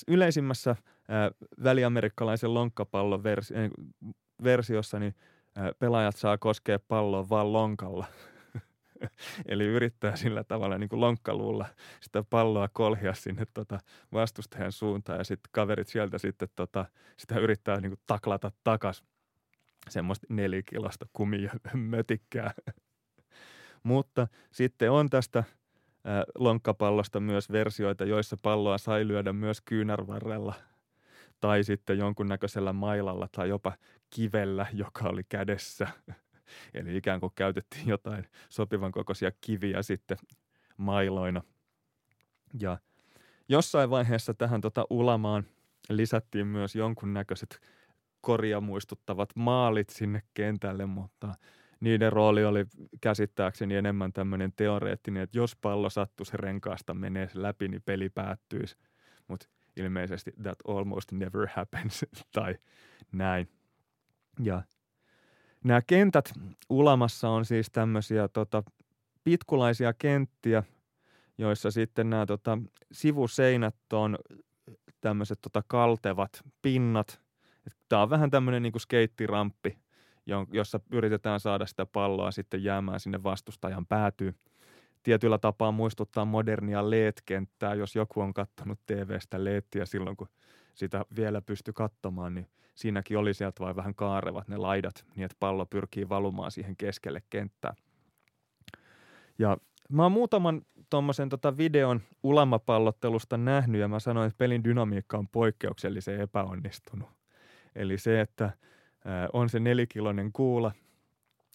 yleisimmässä ää, väliamerikkalaisen lonkkapallon versi, äh, versiossa niin ää, pelaajat saa koskea palloa vain lonkalla – Eli yrittää sillä tavalla niin kuin lonkkaluulla sitä palloa kolhia sinne tota vastustajan suuntaan ja sitten kaverit sieltä sitten tota, sitä yrittää niin kuin taklata takas semmoista nelikilosta kumia mötikkää. Mutta sitten on tästä lonkkapallosta myös versioita, joissa palloa sai lyödä myös kyynärvarrella tai sitten jonkunnäköisellä mailalla tai jopa kivellä, joka oli kädessä – Eli ikään kuin käytettiin jotain sopivan kokoisia kiviä sitten mailoina. Ja jossain vaiheessa tähän tota ulamaan lisättiin myös jonkunnäköiset koria muistuttavat maalit sinne kentälle, mutta niiden rooli oli käsittääkseni enemmän tämmöinen teoreettinen, että jos pallo sattuisi renkaasta menee läpi, niin peli päättyisi. Mutta ilmeisesti that almost never happens tai näin. Ja Nämä kentät Ulamassa on siis tämmöisiä tota, pitkulaisia kenttiä, joissa sitten nämä tota, sivuseinät on tämmöiset tota, kaltevat pinnat. Tämä on vähän tämmöinen niin kuin skeittiramppi, jossa yritetään saada sitä palloa sitten jäämään sinne vastustajan päätyyn. Tietyllä tapaa muistuttaa modernia LED-kenttää, jos joku on katsonut TV-stä leettiä silloin, kun sitä vielä pysty katsomaan, niin siinäkin oli sieltä vain vähän kaarevat ne laidat, niin että pallo pyrkii valumaan siihen keskelle kenttää. Ja mä oon muutaman tuommoisen tota videon ulamapallottelusta nähnyt ja mä sanoin, että pelin dynamiikka on poikkeuksellisen epäonnistunut. Eli se, että on se nelikiloinen kuula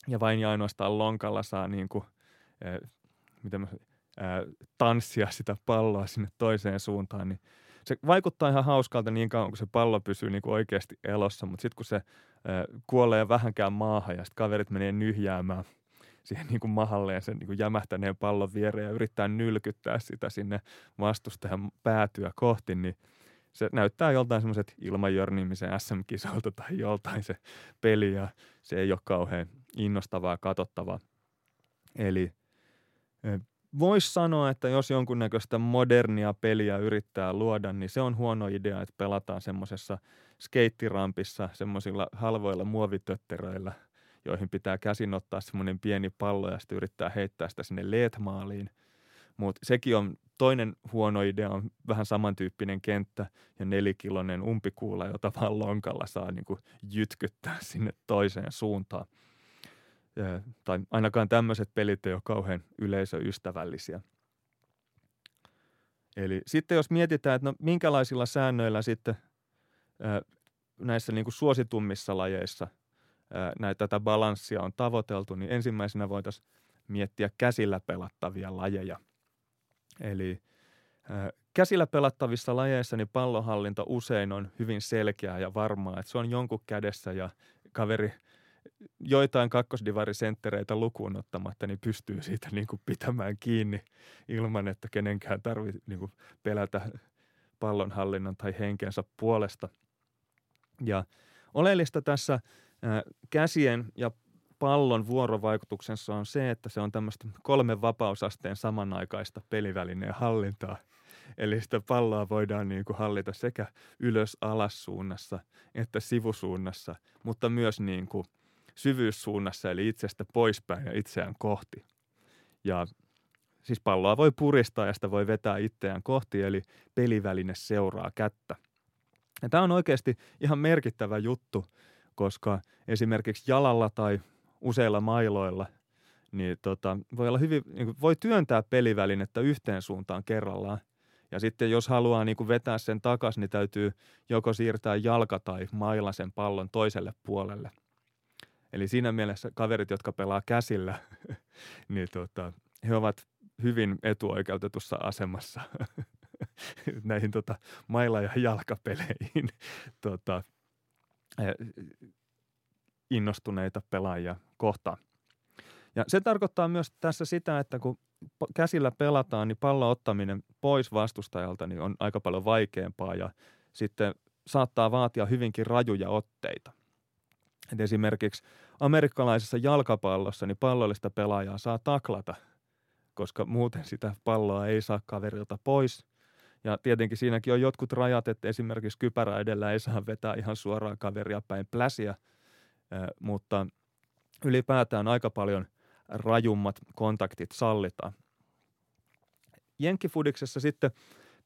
ja vain ja ainoastaan lonkalla saa niin kuin, mitä mä, tanssia sitä palloa sinne toiseen suuntaan, niin se vaikuttaa ihan hauskalta niin kauan, kun se pallo pysyy niin kuin oikeasti elossa, mutta sitten kun se kuolee vähänkään maahan ja sitten kaverit menee nyhjäämään siihen niin kuin mahalleen sen niin kuin jämähtäneen pallon viereen ja yrittää nylkyttää sitä sinne vastustajan päätyä kohti, niin se näyttää joltain semmoiset ilmajörnimisen SM-kisalta tai joltain se peli ja se ei ole kauhean innostavaa katsottavaa. Eli voisi sanoa, että jos jonkunnäköistä modernia peliä yrittää luoda, niin se on huono idea, että pelataan semmoisessa skeittirampissa, semmoisilla halvoilla muovitötteröillä, joihin pitää käsin ottaa semmoinen pieni pallo ja sitten yrittää heittää sitä sinne LED-maaliin. Mutta sekin on toinen huono idea, on vähän samantyyppinen kenttä ja nelikilonen umpikuula, jota vaan lonkalla saa niin kuin jytkyttää sinne toiseen suuntaan tai ainakaan tämmöiset pelit ei ole kauhean yleisöystävällisiä. Eli sitten jos mietitään, että no minkälaisilla säännöillä sitten näissä niin kuin suositummissa lajeissa näitä tätä balanssia on tavoiteltu, niin ensimmäisenä voitaisiin miettiä käsillä pelattavia lajeja. Eli käsillä pelattavissa lajeissa niin pallonhallinta usein on hyvin selkeää ja varmaa, että se on jonkun kädessä ja kaveri – joitain kakkosdivarisenttereitä lukuun ottamatta, niin pystyy siitä niin kuin pitämään kiinni ilman, että kenenkään tarvitsee niin pelätä pallonhallinnan tai henkensä puolesta. Ja oleellista tässä käsien ja pallon vuorovaikutuksessa on se, että se on tämmöistä kolmen vapausasteen samanaikaista pelivälineen hallintaa. Eli sitä palloa voidaan niin kuin hallita sekä ylös-alas suunnassa että sivusuunnassa, mutta myös niin kuin – syvyyssuunnassa eli itsestä poispäin ja itseään kohti. Ja siis palloa voi puristaa ja sitä voi vetää itseään kohti, eli peliväline seuraa kättä. Ja tämä on oikeasti ihan merkittävä juttu, koska esimerkiksi jalalla tai useilla mailoilla niin tota, voi olla hyvin, niin voi työntää pelivälinettä yhteen suuntaan kerrallaan. Ja sitten jos haluaa niin kuin vetää sen takaisin, niin täytyy joko siirtää jalka tai mailla sen pallon toiselle puolelle. Eli siinä mielessä kaverit, jotka pelaa käsillä, niin tota, he ovat hyvin etuoikeutetussa asemassa näihin tota, maila- ja jalkapeleihin tota, innostuneita pelaajia kohtaan. Ja se tarkoittaa myös tässä sitä, että kun käsillä pelataan, niin pallon ottaminen pois vastustajalta niin on aika paljon vaikeampaa ja sitten saattaa vaatia hyvinkin rajuja otteita. Et esimerkiksi amerikkalaisessa jalkapallossa niin pallollista pelaajaa saa taklata, koska muuten sitä palloa ei saa kaverilta pois. Ja tietenkin siinäkin on jotkut rajat, että esimerkiksi kypärä edellä ei saa vetää ihan suoraan kaveria päin pläsiä, mutta ylipäätään aika paljon rajummat kontaktit sallitaan. Jenkkifudiksessa sitten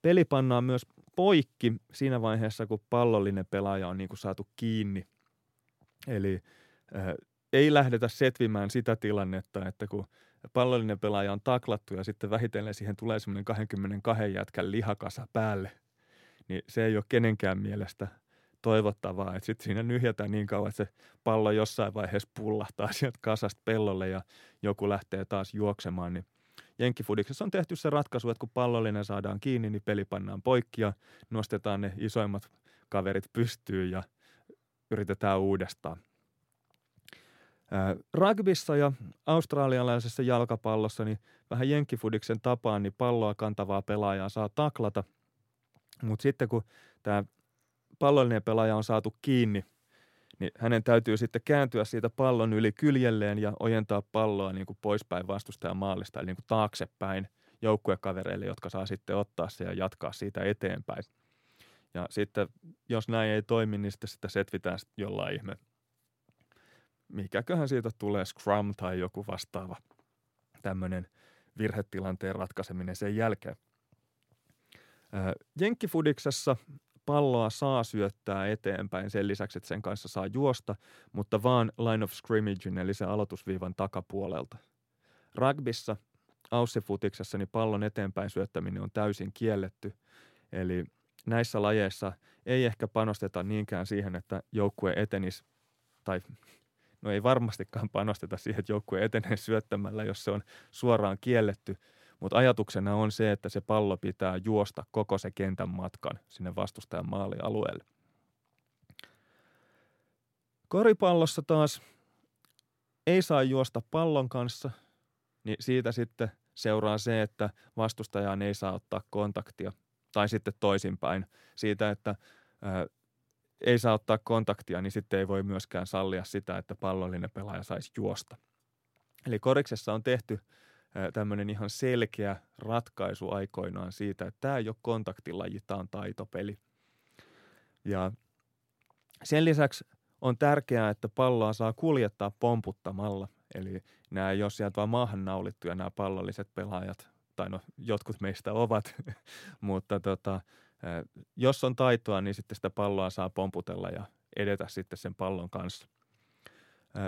peli pannaan myös poikki siinä vaiheessa, kun pallollinen pelaaja on niin kuin saatu kiinni. Eli äh, ei lähdetä setvimään sitä tilannetta, että kun pallollinen pelaaja on taklattu ja sitten vähitellen siihen tulee semmoinen 22 jätkän lihakasa päälle, niin se ei ole kenenkään mielestä toivottavaa, että sitten siinä nyhjätään niin kauan, että se pallo jossain vaiheessa pullahtaa sieltä kasasta pellolle ja joku lähtee taas juoksemaan, niin Jenkkifudiksessa on tehty se ratkaisu, että kun pallollinen saadaan kiinni, niin peli pannaan poikki ja nostetaan ne isoimmat kaverit pystyyn ja yritetään uudestaan. Rugbissa ja australialaisessa jalkapallossa niin vähän jenkkifudiksen tapaan niin palloa kantavaa pelaajaa saa taklata, mutta sitten kun tämä pallollinen pelaaja on saatu kiinni, niin hänen täytyy sitten kääntyä siitä pallon yli kyljelleen ja ojentaa palloa niin kuin poispäin vastustajan maalista, eli niin kuin taaksepäin joukkuekavereille, jotka saa sitten ottaa se ja jatkaa siitä eteenpäin. Ja sitten, jos näin ei toimi, niin sitten sitä setvitään jollain ihme. Mikäköhän siitä tulee Scrum tai joku vastaava tämmöinen virhetilanteen ratkaiseminen sen jälkeen. Jenkkifudiksessa palloa saa syöttää eteenpäin sen lisäksi, että sen kanssa saa juosta, mutta vaan line of scrimmage, eli se aloitusviivan takapuolelta. Rugbissa, aussifutiksessa, niin pallon eteenpäin syöttäminen on täysin kielletty, eli näissä lajeissa ei ehkä panosteta niinkään siihen, että joukkue etenisi, tai no ei varmastikaan panosteta siihen, että joukkue etenee syöttämällä, jos se on suoraan kielletty – mutta ajatuksena on se, että se pallo pitää juosta koko se kentän matkan sinne vastustajan maalialueelle. Koripallossa taas ei saa juosta pallon kanssa, niin siitä sitten seuraa se, että vastustajaan ei saa ottaa kontaktia. Tai sitten toisinpäin siitä, että ää, ei saa ottaa kontaktia, niin sitten ei voi myöskään sallia sitä, että pallollinen pelaaja saisi juosta. Eli koriksessa on tehty tämmöinen ihan selkeä ratkaisu aikoinaan siitä, että tämä ei ole kontaktilaji, tämä on taitopeli. Ja sen lisäksi on tärkeää, että palloa saa kuljettaa pomputtamalla. Eli nämä ei ole sieltä vaan maahan naulittuja nämä pallolliset pelaajat, tai no jotkut meistä ovat, mutta tota, jos on taitoa, niin sitten sitä palloa saa pomputella ja edetä sitten sen pallon kanssa.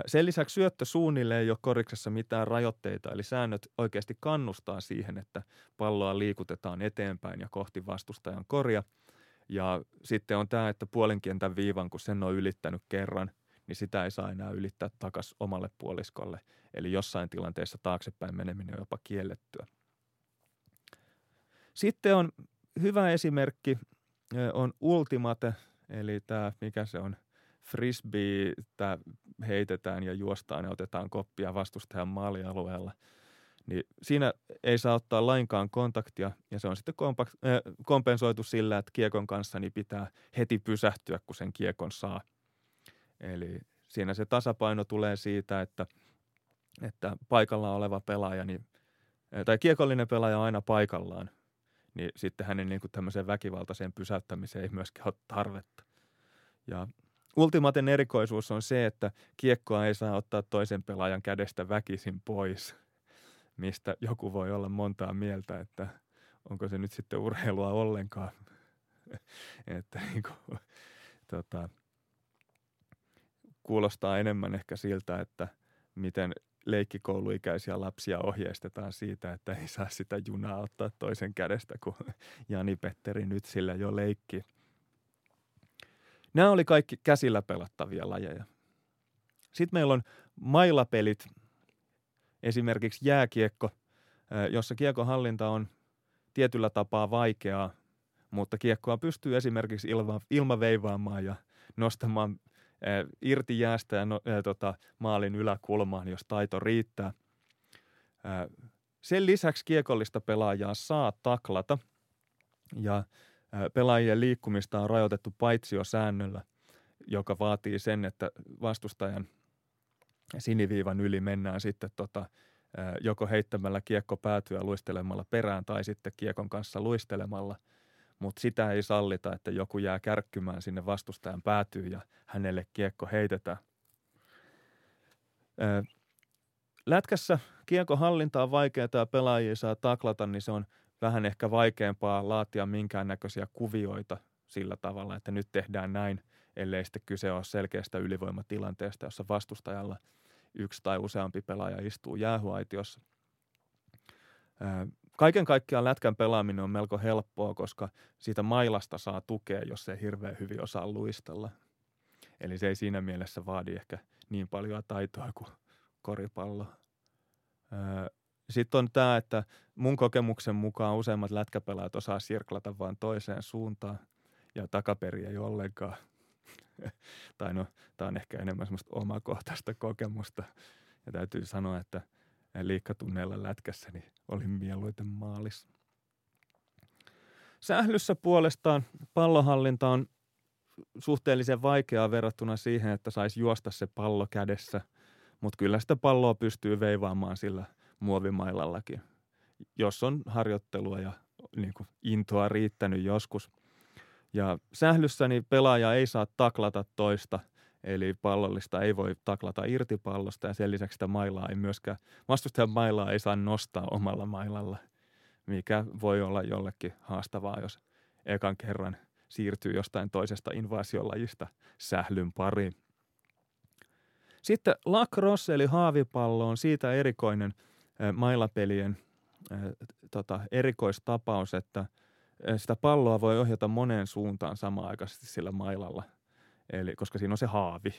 Sen lisäksi syöttö suunnille ei ole koriksessa mitään rajoitteita, eli säännöt oikeasti kannustaa siihen, että palloa liikutetaan eteenpäin ja kohti vastustajan korja. Ja sitten on tämä, että puolenkentän viivan, kun sen on ylittänyt kerran, niin sitä ei saa enää ylittää takaisin omalle puoliskolle. Eli jossain tilanteessa taaksepäin meneminen on jopa kiellettyä. Sitten on hyvä esimerkki, on Ultimate, eli tämä, mikä se on – frisbee heitetään ja juostaan ja otetaan koppia vastustajan maalialueella, niin siinä ei saa ottaa lainkaan kontaktia ja se on sitten kompakt, äh, kompensoitu sillä, että kiekon kanssa niin pitää heti pysähtyä, kun sen kiekon saa. Eli siinä se tasapaino tulee siitä, että, että paikalla oleva pelaaja, niin, äh, tai kiekollinen pelaaja on aina paikallaan, niin sitten hänen niin kuin tämmöiseen väkivaltaiseen pysäyttämiseen ei myöskään ole tarvetta. Ja Ultimaten erikoisuus on se, että kiekkoa ei saa ottaa toisen pelaajan kädestä väkisin pois, mistä joku voi olla montaa mieltä, että onko se nyt sitten urheilua ollenkaan. että niin kuin, tota, kuulostaa enemmän ehkä siltä, että miten leikkikouluikäisiä lapsia ohjeistetaan siitä, että ei saa sitä junaa ottaa toisen kädestä, kun Jani Petteri nyt sillä jo leikki. Nämä oli kaikki käsillä pelattavia lajeja. Sitten meillä on mailapelit, esimerkiksi jääkiekko, jossa kiekon hallinta on tietyllä tapaa vaikeaa, mutta kiekkoa pystyy esimerkiksi ilma, ilmaveivaamaan ja nostamaan irti jäästä ja, no, ja tota, maalin yläkulmaan, jos taito riittää. sen lisäksi kiekollista pelaajaa saa taklata ja pelaajien liikkumista on rajoitettu säännöllä, joka vaatii sen, että vastustajan siniviivan yli mennään sitten tota, joko heittämällä kiekko päätyä luistelemalla perään tai sitten kiekon kanssa luistelemalla – mutta sitä ei sallita, että joku jää kärkkymään sinne vastustajan päätyyn ja hänelle kiekko heitetään. Lätkässä kiekon hallinta on vaikeaa ja pelaajia saa taklata, niin se on vähän ehkä vaikeampaa laatia minkäännäköisiä kuvioita sillä tavalla, että nyt tehdään näin, ellei sitten kyse ole selkeästä ylivoimatilanteesta, jossa vastustajalla yksi tai useampi pelaaja istuu jäähuaitiossa. Kaiken kaikkiaan lätkän pelaaminen on melko helppoa, koska siitä mailasta saa tukea, jos ei hirveän hyvin osaa luistella. Eli se ei siinä mielessä vaadi ehkä niin paljon taitoa kuin koripallo. Sitten on tämä, että mun kokemuksen mukaan useimmat lätkäpelaajat osaa sirklata vain toiseen suuntaan ja takaperi ei ollenkaan. tai no, tämä on ehkä enemmän semmoista omakohtaista kokemusta. Ja täytyy sanoa, että – liikkatunneilla lätkässä, niin olin mieluiten maalissa. Sählyssä puolestaan pallohallinta on suhteellisen vaikeaa verrattuna siihen, että saisi juosta se pallo kädessä, mutta kyllä sitä palloa pystyy veivaamaan sillä muovimailallakin, jos on harjoittelua ja niin kuin intoa riittänyt joskus. Ja sählyssä niin pelaaja ei saa taklata toista – Eli pallollista ei voi taklata irti pallosta ja sen lisäksi sitä mailaa ei myöskään, vastustajan mailaa ei saa nostaa omalla mailalla, mikä voi olla jollekin haastavaa, jos ekan kerran siirtyy jostain toisesta invasiolajista sählyn pariin. Sitten lacrosse eli haavipallo on siitä erikoinen mailapelien tota, erikoistapaus, että sitä palloa voi ohjata moneen suuntaan samaan aikaisesti sillä mailalla – eli, koska siinä on se haavi.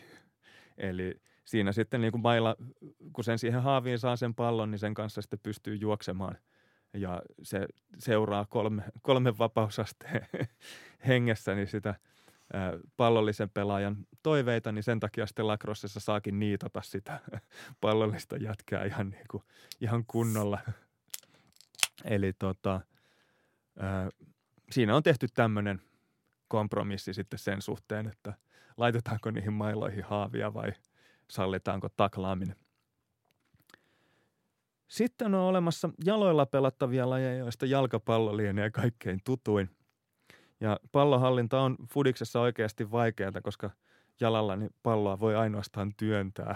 Eli siinä sitten niin kuin mailla, kun sen siihen haaviin saa sen pallon, niin sen kanssa sitten pystyy juoksemaan ja se seuraa kolme, kolme vapausasteen hengessä niin sitä pallollisen pelaajan toiveita, niin sen takia sitten lacrossessa saakin niitata sitä pallollista jätkää ihan, niin kuin, ihan kunnolla. Eli tota, siinä on tehty tämmöinen kompromissi sitten sen suhteen, että – laitetaanko niihin mailoihin haavia vai sallitaanko taklaaminen. Sitten on olemassa jaloilla pelattavia lajeja, joista jalkapallo lienee kaikkein tutuin. Ja pallohallinta on fudiksessa oikeasti vaikeaa, koska jalalla niin palloa voi ainoastaan työntää.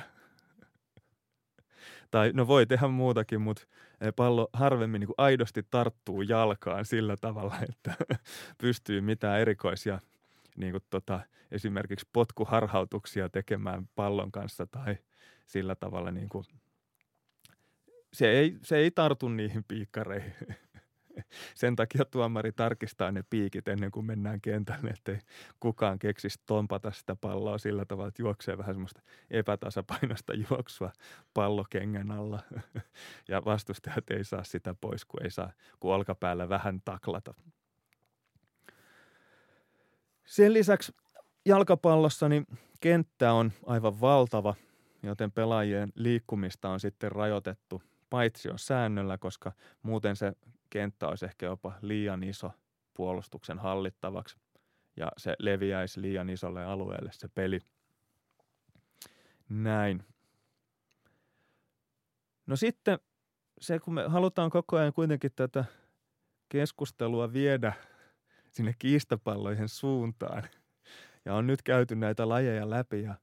tai no voi tehdä muutakin, mutta pallo harvemmin niin kuin aidosti tarttuu jalkaan sillä tavalla, että pystyy mitään erikoisia niin kuin tota, esimerkiksi potkuharhautuksia tekemään pallon kanssa tai sillä tavalla niin kuin, se, ei, se ei tartu niihin piikkareihin. Sen takia tuomari tarkistaa ne piikit ennen kuin mennään kentälle, ettei kukaan keksisi tompata sitä palloa sillä tavalla, että juoksee vähän semmoista epätasapainosta juoksua pallokengän alla. Ja vastustajat ei saa sitä pois, kun ei saa, kun olkapäällä vähän taklata. Sen lisäksi jalkapallossa niin kenttä on aivan valtava, joten pelaajien liikkumista on sitten rajoitettu paitsi on säännöllä, koska muuten se kenttä olisi ehkä jopa liian iso puolustuksen hallittavaksi ja se leviäisi liian isolle alueelle se peli. Näin. No sitten se, kun me halutaan koko ajan kuitenkin tätä keskustelua viedä sinne kiistapalloihin suuntaan. Ja on nyt käyty näitä lajeja läpi ja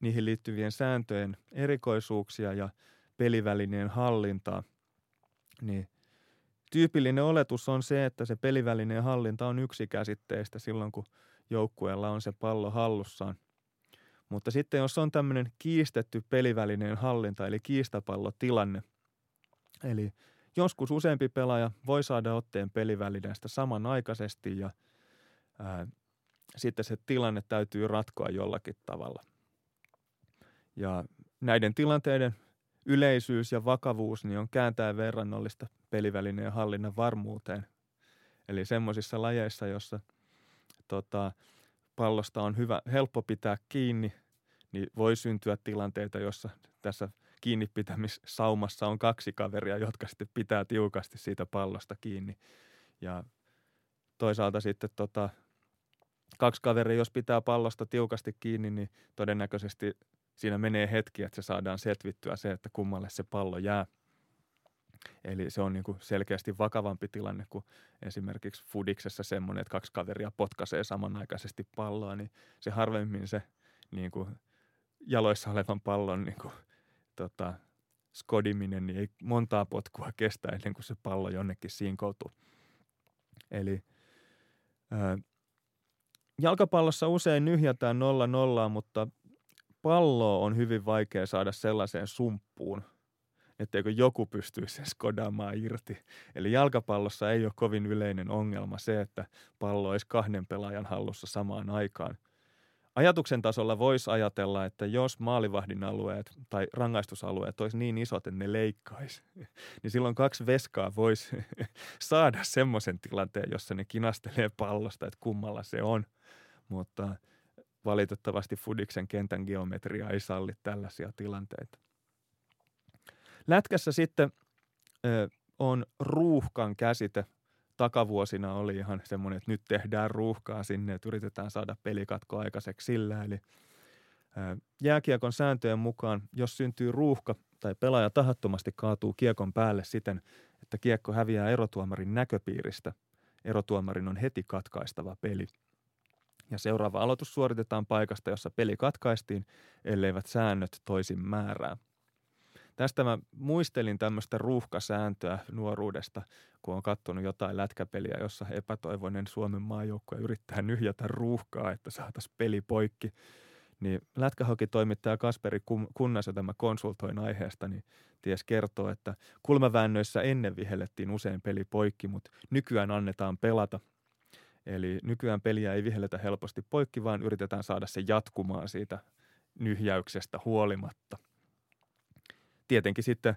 niihin liittyvien sääntöjen erikoisuuksia ja pelivälineen hallintaa. Niin tyypillinen oletus on se, että se pelivälineen hallinta on yksi käsitteistä silloin, kun joukkueella on se pallo hallussaan. Mutta sitten jos on tämmöinen kiistetty pelivälineen hallinta, eli kiistapallotilanne, eli joskus useampi pelaaja voi saada otteen pelivälineestä samanaikaisesti ja ää, sitten se tilanne täytyy ratkoa jollakin tavalla. Ja näiden tilanteiden yleisyys ja vakavuus niin on kääntäen verrannollista pelivälineen hallinnan varmuuteen. Eli semmoisissa lajeissa, jossa tota, pallosta on hyvä, helppo pitää kiinni, niin voi syntyä tilanteita, jossa tässä kiinnipitämissaumassa on kaksi kaveria, jotka sitten pitää tiukasti siitä pallosta kiinni. Ja toisaalta sitten tota, kaksi kaveria, jos pitää pallosta tiukasti kiinni, niin todennäköisesti siinä menee hetki, että se saadaan setvittyä se, että kummalle se pallo jää. Eli se on niin kuin selkeästi vakavampi tilanne kuin esimerkiksi Fudiksessa semmoinen, että kaksi kaveria potkaisee samanaikaisesti palloa, niin se harvemmin se niin kuin jaloissa olevan pallon niin kuin, tota, skodiminen, niin ei montaa potkua kestä ennen kuin se pallo jonnekin sinkoutuu. Eli ää, jalkapallossa usein nyhjätään nolla nollaa, mutta palloa on hyvin vaikea saada sellaiseen sumppuun, etteikö joku pystyisi sen skodaamaan irti. Eli jalkapallossa ei ole kovin yleinen ongelma se, että pallo olisi kahden pelaajan hallussa samaan aikaan. Ajatuksen tasolla voisi ajatella, että jos maalivahdin alueet tai rangaistusalueet olisi niin isot, että ne leikkaisi, niin silloin kaksi veskaa voisi saada semmoisen tilanteen, jossa ne kinastelee pallosta, että kummalla se on. Mutta valitettavasti Fudiksen kentän geometria ei salli tällaisia tilanteita. Lätkässä sitten ö, on ruuhkan käsite. Takavuosina oli ihan semmoinen, että nyt tehdään ruuhkaa sinne, että yritetään saada pelikatko aikaiseksi sillä. Eli ö, jääkiekon sääntöjen mukaan, jos syntyy ruuhka tai pelaaja tahattomasti kaatuu kiekon päälle siten, että kiekko häviää erotuomarin näköpiiristä, erotuomarin on heti katkaistava peli – ja seuraava aloitus suoritetaan paikasta, jossa peli katkaistiin, elleivät säännöt toisin määrää. Tästä mä muistelin tämmöistä ruuhkasääntöä nuoruudesta, kun on katsonut jotain lätkäpeliä, jossa epätoivoinen Suomen maajoukkue yrittää nyhjätä ruuhkaa, että saataisiin peli poikki. Niin lätkähokitoimittaja Kasperi Kunnas, jota mä konsultoin aiheesta, niin ties kertoo, että kulmaväännöissä ennen vihellettiin usein peli poikki, mutta nykyään annetaan pelata – Eli nykyään peliä ei vihelletä helposti poikki, vaan yritetään saada se jatkumaan siitä nyhjäyksestä huolimatta. Tietenkin sitten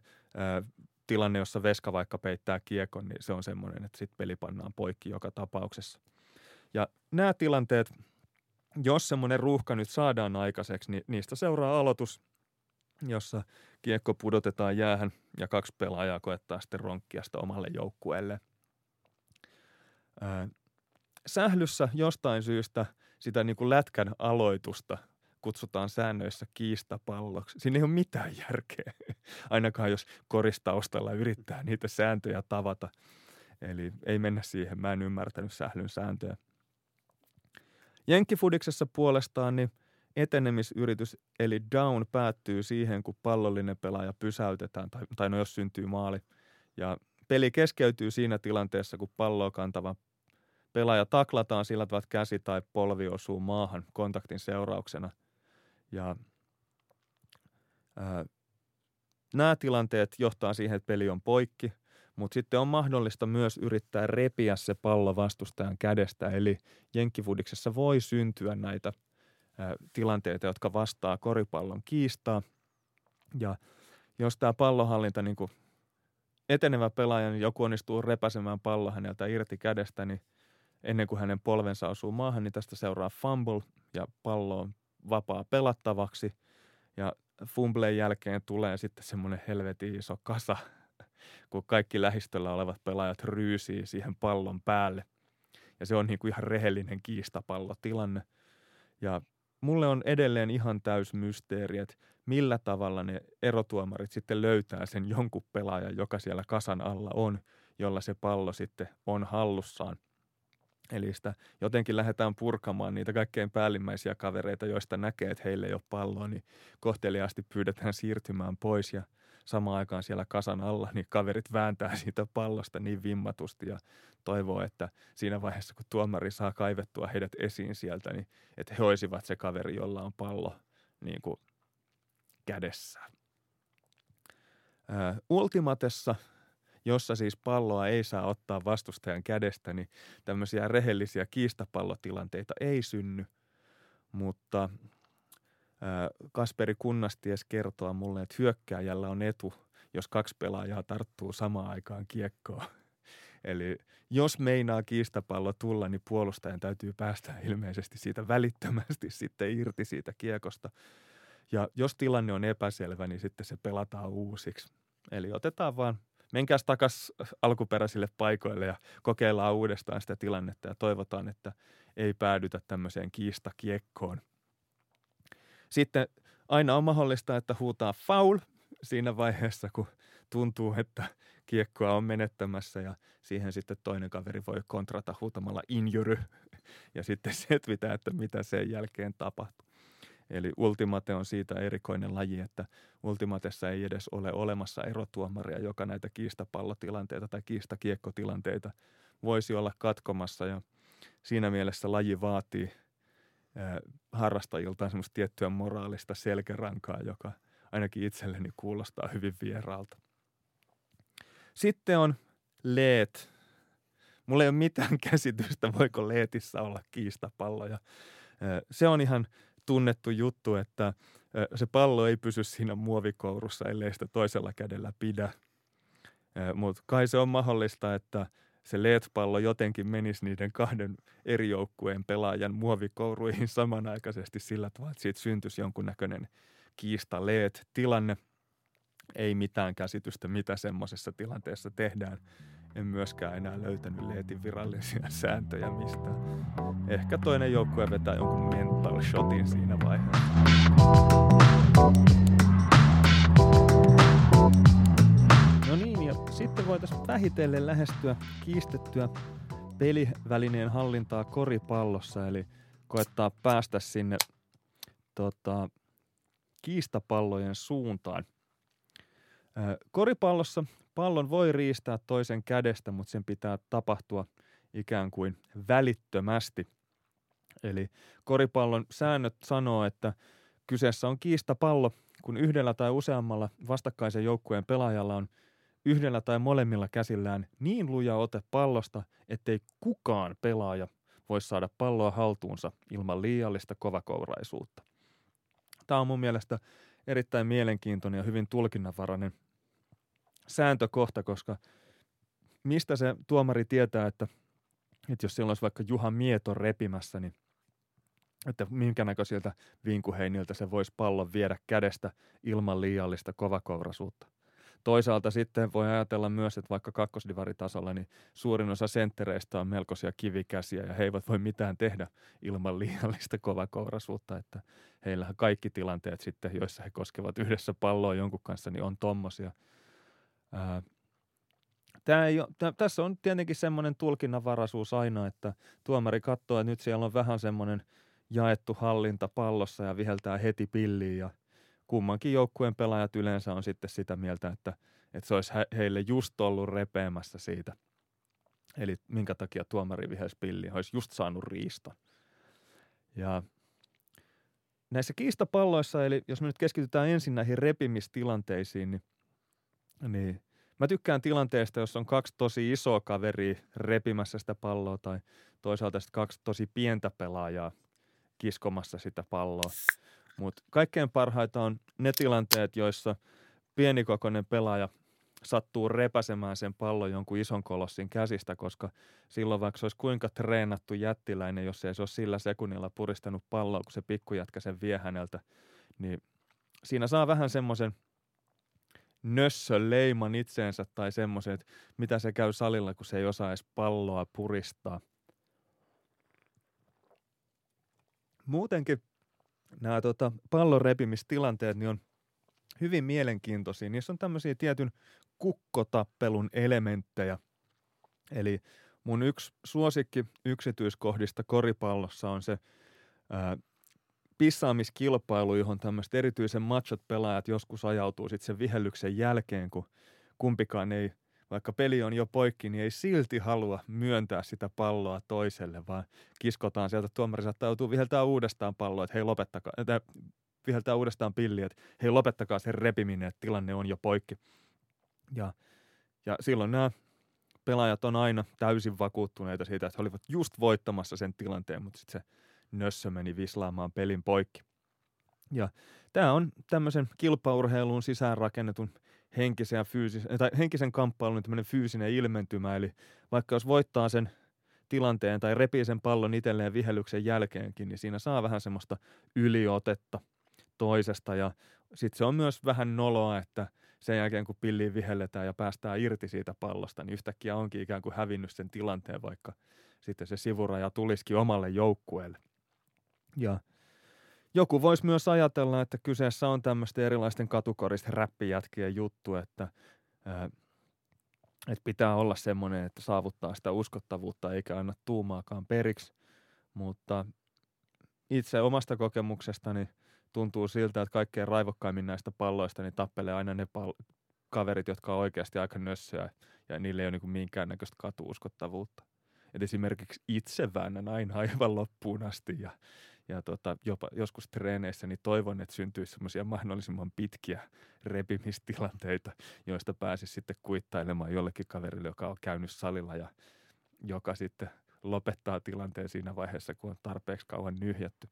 tilanne, jossa veska vaikka peittää kiekon, niin se on semmoinen, että sitten peli pannaan poikki joka tapauksessa. Ja nämä tilanteet, jos semmoinen ruuhka nyt saadaan aikaiseksi, niin niistä seuraa aloitus, jossa kiekko pudotetaan jäähän ja kaksi pelaajaa koettaa sitten ronkkia sitä omalle joukkueelle sählyssä jostain syystä sitä niin kuin lätkän aloitusta kutsutaan säännöissä kiistapalloksi. Siinä ei ole mitään järkeä, ainakaan jos koristaustalla yrittää niitä sääntöjä tavata. Eli ei mennä siihen, mä en ymmärtänyt sählyn sääntöjä. Jenkkifudiksessa puolestaan niin etenemisyritys eli down päättyy siihen, kun pallollinen pelaaja pysäytetään tai, tai no jos syntyy maali. Ja peli keskeytyy siinä tilanteessa, kun palloa kantava pelaaja taklataan sillä tavalla, että käsi tai polvi osuu maahan kontaktin seurauksena. Ja ää, nämä tilanteet johtaa siihen, että peli on poikki, mutta sitten on mahdollista myös yrittää repiä se pallo vastustajan kädestä. Eli jenkkifudiksessa voi syntyä näitä ää, tilanteita, jotka vastaa koripallon kiistaa. Ja jos tämä pallohallinta niin etenevä pelaaja, niin joku onnistuu repäsemään pallo häneltä irti kädestä, niin ennen kuin hänen polvensa osuu maahan, niin tästä seuraa fumble ja pallo on vapaa pelattavaksi. Ja fumbleen jälkeen tulee sitten semmoinen helvetin iso kasa, kun kaikki lähistöllä olevat pelaajat ryysii siihen pallon päälle. Ja se on niin kuin ihan rehellinen kiistapallotilanne. Ja mulle on edelleen ihan täys mysteeri, että millä tavalla ne erotuomarit sitten löytää sen jonkun pelaajan, joka siellä kasan alla on, jolla se pallo sitten on hallussaan – Eli sitä jotenkin lähdetään purkamaan niitä kaikkein päällimmäisiä kavereita, joista näkee, että heille ei ole palloa, niin kohteliaasti pyydetään siirtymään pois ja samaan aikaan siellä kasan alla, niin kaverit vääntää siitä pallosta niin vimmatusti ja toivoo, että siinä vaiheessa, kun tuomari saa kaivettua heidät esiin sieltä, niin että he olisivat se kaveri, jolla on pallo niin kuin kädessään. Ää, ultimatessa, jossa siis palloa ei saa ottaa vastustajan kädestä, niin tämmöisiä rehellisiä kiistapallotilanteita ei synny, mutta Kasperi Kunnasties kertoo mulle, että hyökkääjällä on etu, jos kaksi pelaajaa tarttuu samaan aikaan kiekkoon. Eli jos meinaa kiistapallo tulla, niin puolustajan täytyy päästä ilmeisesti siitä välittömästi sitten irti siitä kiekosta. Ja jos tilanne on epäselvä, niin sitten se pelataan uusiksi. Eli otetaan vaan, menkääs takas alkuperäisille paikoille ja kokeillaan uudestaan sitä tilannetta ja toivotaan, että ei päädytä tämmöiseen kiistakiekkoon. Sitten aina on mahdollista, että huutaa foul siinä vaiheessa, kun tuntuu, että kiekkoa on menettämässä ja siihen sitten toinen kaveri voi kontrata huutamalla injury ja sitten setvitä, että mitä sen jälkeen tapahtuu. Eli ultimate on siitä erikoinen laji, että ultimatessa ei edes ole olemassa erotuomaria, joka näitä kiistapallotilanteita tai kiistakiekkotilanteita voisi olla katkomassa ja siinä mielessä laji vaatii harrastajiltaan semmoista tiettyä moraalista selkärankaa, joka ainakin itselleni kuulostaa hyvin vieraalta. Sitten on leet. Mulla ei ole mitään käsitystä, voiko leetissä olla kiistapalloja. Se on ihan tunnettu juttu, että se pallo ei pysy siinä muovikourussa, ellei sitä toisella kädellä pidä. Mutta kai se on mahdollista, että se LED-pallo jotenkin menisi niiden kahden eri joukkueen pelaajan muovikouruihin samanaikaisesti sillä tavalla, että siitä syntyisi jonkunnäköinen kiista LED-tilanne – ei mitään käsitystä, mitä semmoisessa tilanteessa tehdään. En myöskään enää löytänyt Leetin virallisia sääntöjä mistään. Ehkä toinen joukkue vetää jonkun mental shotin siinä vaiheessa. No niin, ja sitten voitaisiin vähitellen lähestyä kiistettyä pelivälineen hallintaa koripallossa, eli koettaa päästä sinne tota, kiistapallojen suuntaan – Koripallossa pallon voi riistää toisen kädestä, mutta sen pitää tapahtua ikään kuin välittömästi. Eli koripallon säännöt sanoo, että kyseessä on kiistapallo, kun yhdellä tai useammalla vastakkaisen joukkueen pelaajalla on yhdellä tai molemmilla käsillään niin luja ote pallosta, ettei kukaan pelaaja voi saada palloa haltuunsa ilman liiallista kovakouraisuutta. Tämä on mun mielestä erittäin mielenkiintoinen ja hyvin tulkinnanvarainen sääntökohta, koska mistä se tuomari tietää, että, että jos siellä olisi vaikka Juha Mieto repimässä, niin että minkä näköisiltä vinkuheiniltä se voisi pallon viedä kädestä ilman liiallista kovakourasuutta. Toisaalta sitten voi ajatella myös, että vaikka kakkosdivaritasolla, niin suurin osa senttereistä on melkoisia kivikäsiä ja he eivät voi mitään tehdä ilman liiallista kovakourasuutta, että heillähän kaikki tilanteet sitten, joissa he koskevat yhdessä palloa jonkun kanssa, niin on tommosia. Tämä ei ole, tämä, tässä on tietenkin semmoinen tulkinnanvaraisuus aina, että tuomari katsoo, että nyt siellä on vähän semmoinen jaettu hallinta pallossa ja viheltää heti pilliin ja kummankin joukkueen pelaajat yleensä on sitten sitä mieltä, että, että se olisi heille just ollut repeämässä siitä. Eli minkä takia tuomari vihelsi pilliin, olisi just saanut riista. Ja näissä kiistapalloissa, eli jos me nyt keskitytään ensin näihin repimistilanteisiin, niin, niin mä tykkään tilanteesta, jos on kaksi tosi isoa kaveria repimässä sitä palloa tai toisaalta sitten kaksi tosi pientä pelaajaa kiskomassa sitä palloa. Mutta kaikkein parhaita on ne tilanteet, joissa pienikokoinen pelaaja sattuu repäsemään sen pallon jonkun ison kolossin käsistä, koska silloin vaikka se olisi kuinka treenattu jättiläinen, jos ei se ole sillä sekunnilla puristanut palloa, kun se pikkujätkä sen vie häneltä, niin siinä saa vähän semmoisen nössön leiman itseensä tai semmoisen, että mitä se käy salilla, kun se ei osaa edes palloa puristaa. Muutenkin nämä tota, pallon repimistilanteet niin on hyvin mielenkiintoisia. Niissä on tämmöisiä tietyn kukkotappelun elementtejä. Eli mun yksi suosikki yksityiskohdista koripallossa on se ää, pissaamiskilpailu, johon tämmöiset erityisen machot pelaajat joskus ajautuu sitten sen vihellyksen jälkeen, kun kumpikaan ei vaikka peli on jo poikki, niin ei silti halua myöntää sitä palloa toiselle, vaan kiskotaan sieltä, tuomari saattaa joutua viheltää uudestaan palloa, että hei lopettakaa, että viheltää uudestaan pilliä, että hei lopettakaa sen repiminen, että tilanne on jo poikki. Ja, ja silloin nämä pelaajat on aina täysin vakuuttuneita siitä, että he olivat just voittamassa sen tilanteen, mutta sitten se nössö meni vislaamaan pelin poikki. Ja tämä on tämmöisen kilpaurheiluun sisäänrakennetun henkisen, ja fyysisen, tai henkisen kamppailun tämmöinen fyysinen ilmentymä. Eli vaikka jos voittaa sen tilanteen tai repii sen pallon itselleen vihellyksen jälkeenkin, niin siinä saa vähän semmoista yliotetta toisesta. Ja sitten se on myös vähän noloa, että sen jälkeen kun pilliin vihelletään ja päästään irti siitä pallosta, niin yhtäkkiä onkin ikään kuin hävinnyt sen tilanteen, vaikka sitten se sivuraja tulisikin omalle joukkueelle. Ja joku voisi myös ajatella, että kyseessä on tämmöistä erilaisten katukoristen räppijätkien juttu, että, että pitää olla semmoinen, että saavuttaa sitä uskottavuutta eikä anna tuumaakaan periksi. Mutta itse omasta kokemuksestani tuntuu siltä, että kaikkein raivokkaimmin näistä palloista niin tappelee aina ne pal- kaverit, jotka on oikeasti aika nössöjä ja niille ei ole niin minkäännäköistä katuuskottavuutta. Et esimerkiksi itse väännän aina aivan loppuun asti ja ja tota, jopa joskus treeneissä niin toivon, että syntyisi semmoisia mahdollisimman pitkiä repimistilanteita, joista pääsisi sitten kuittailemaan jollekin kaverille, joka on käynyt salilla ja joka sitten lopettaa tilanteen siinä vaiheessa, kun on tarpeeksi kauan nyhjätty.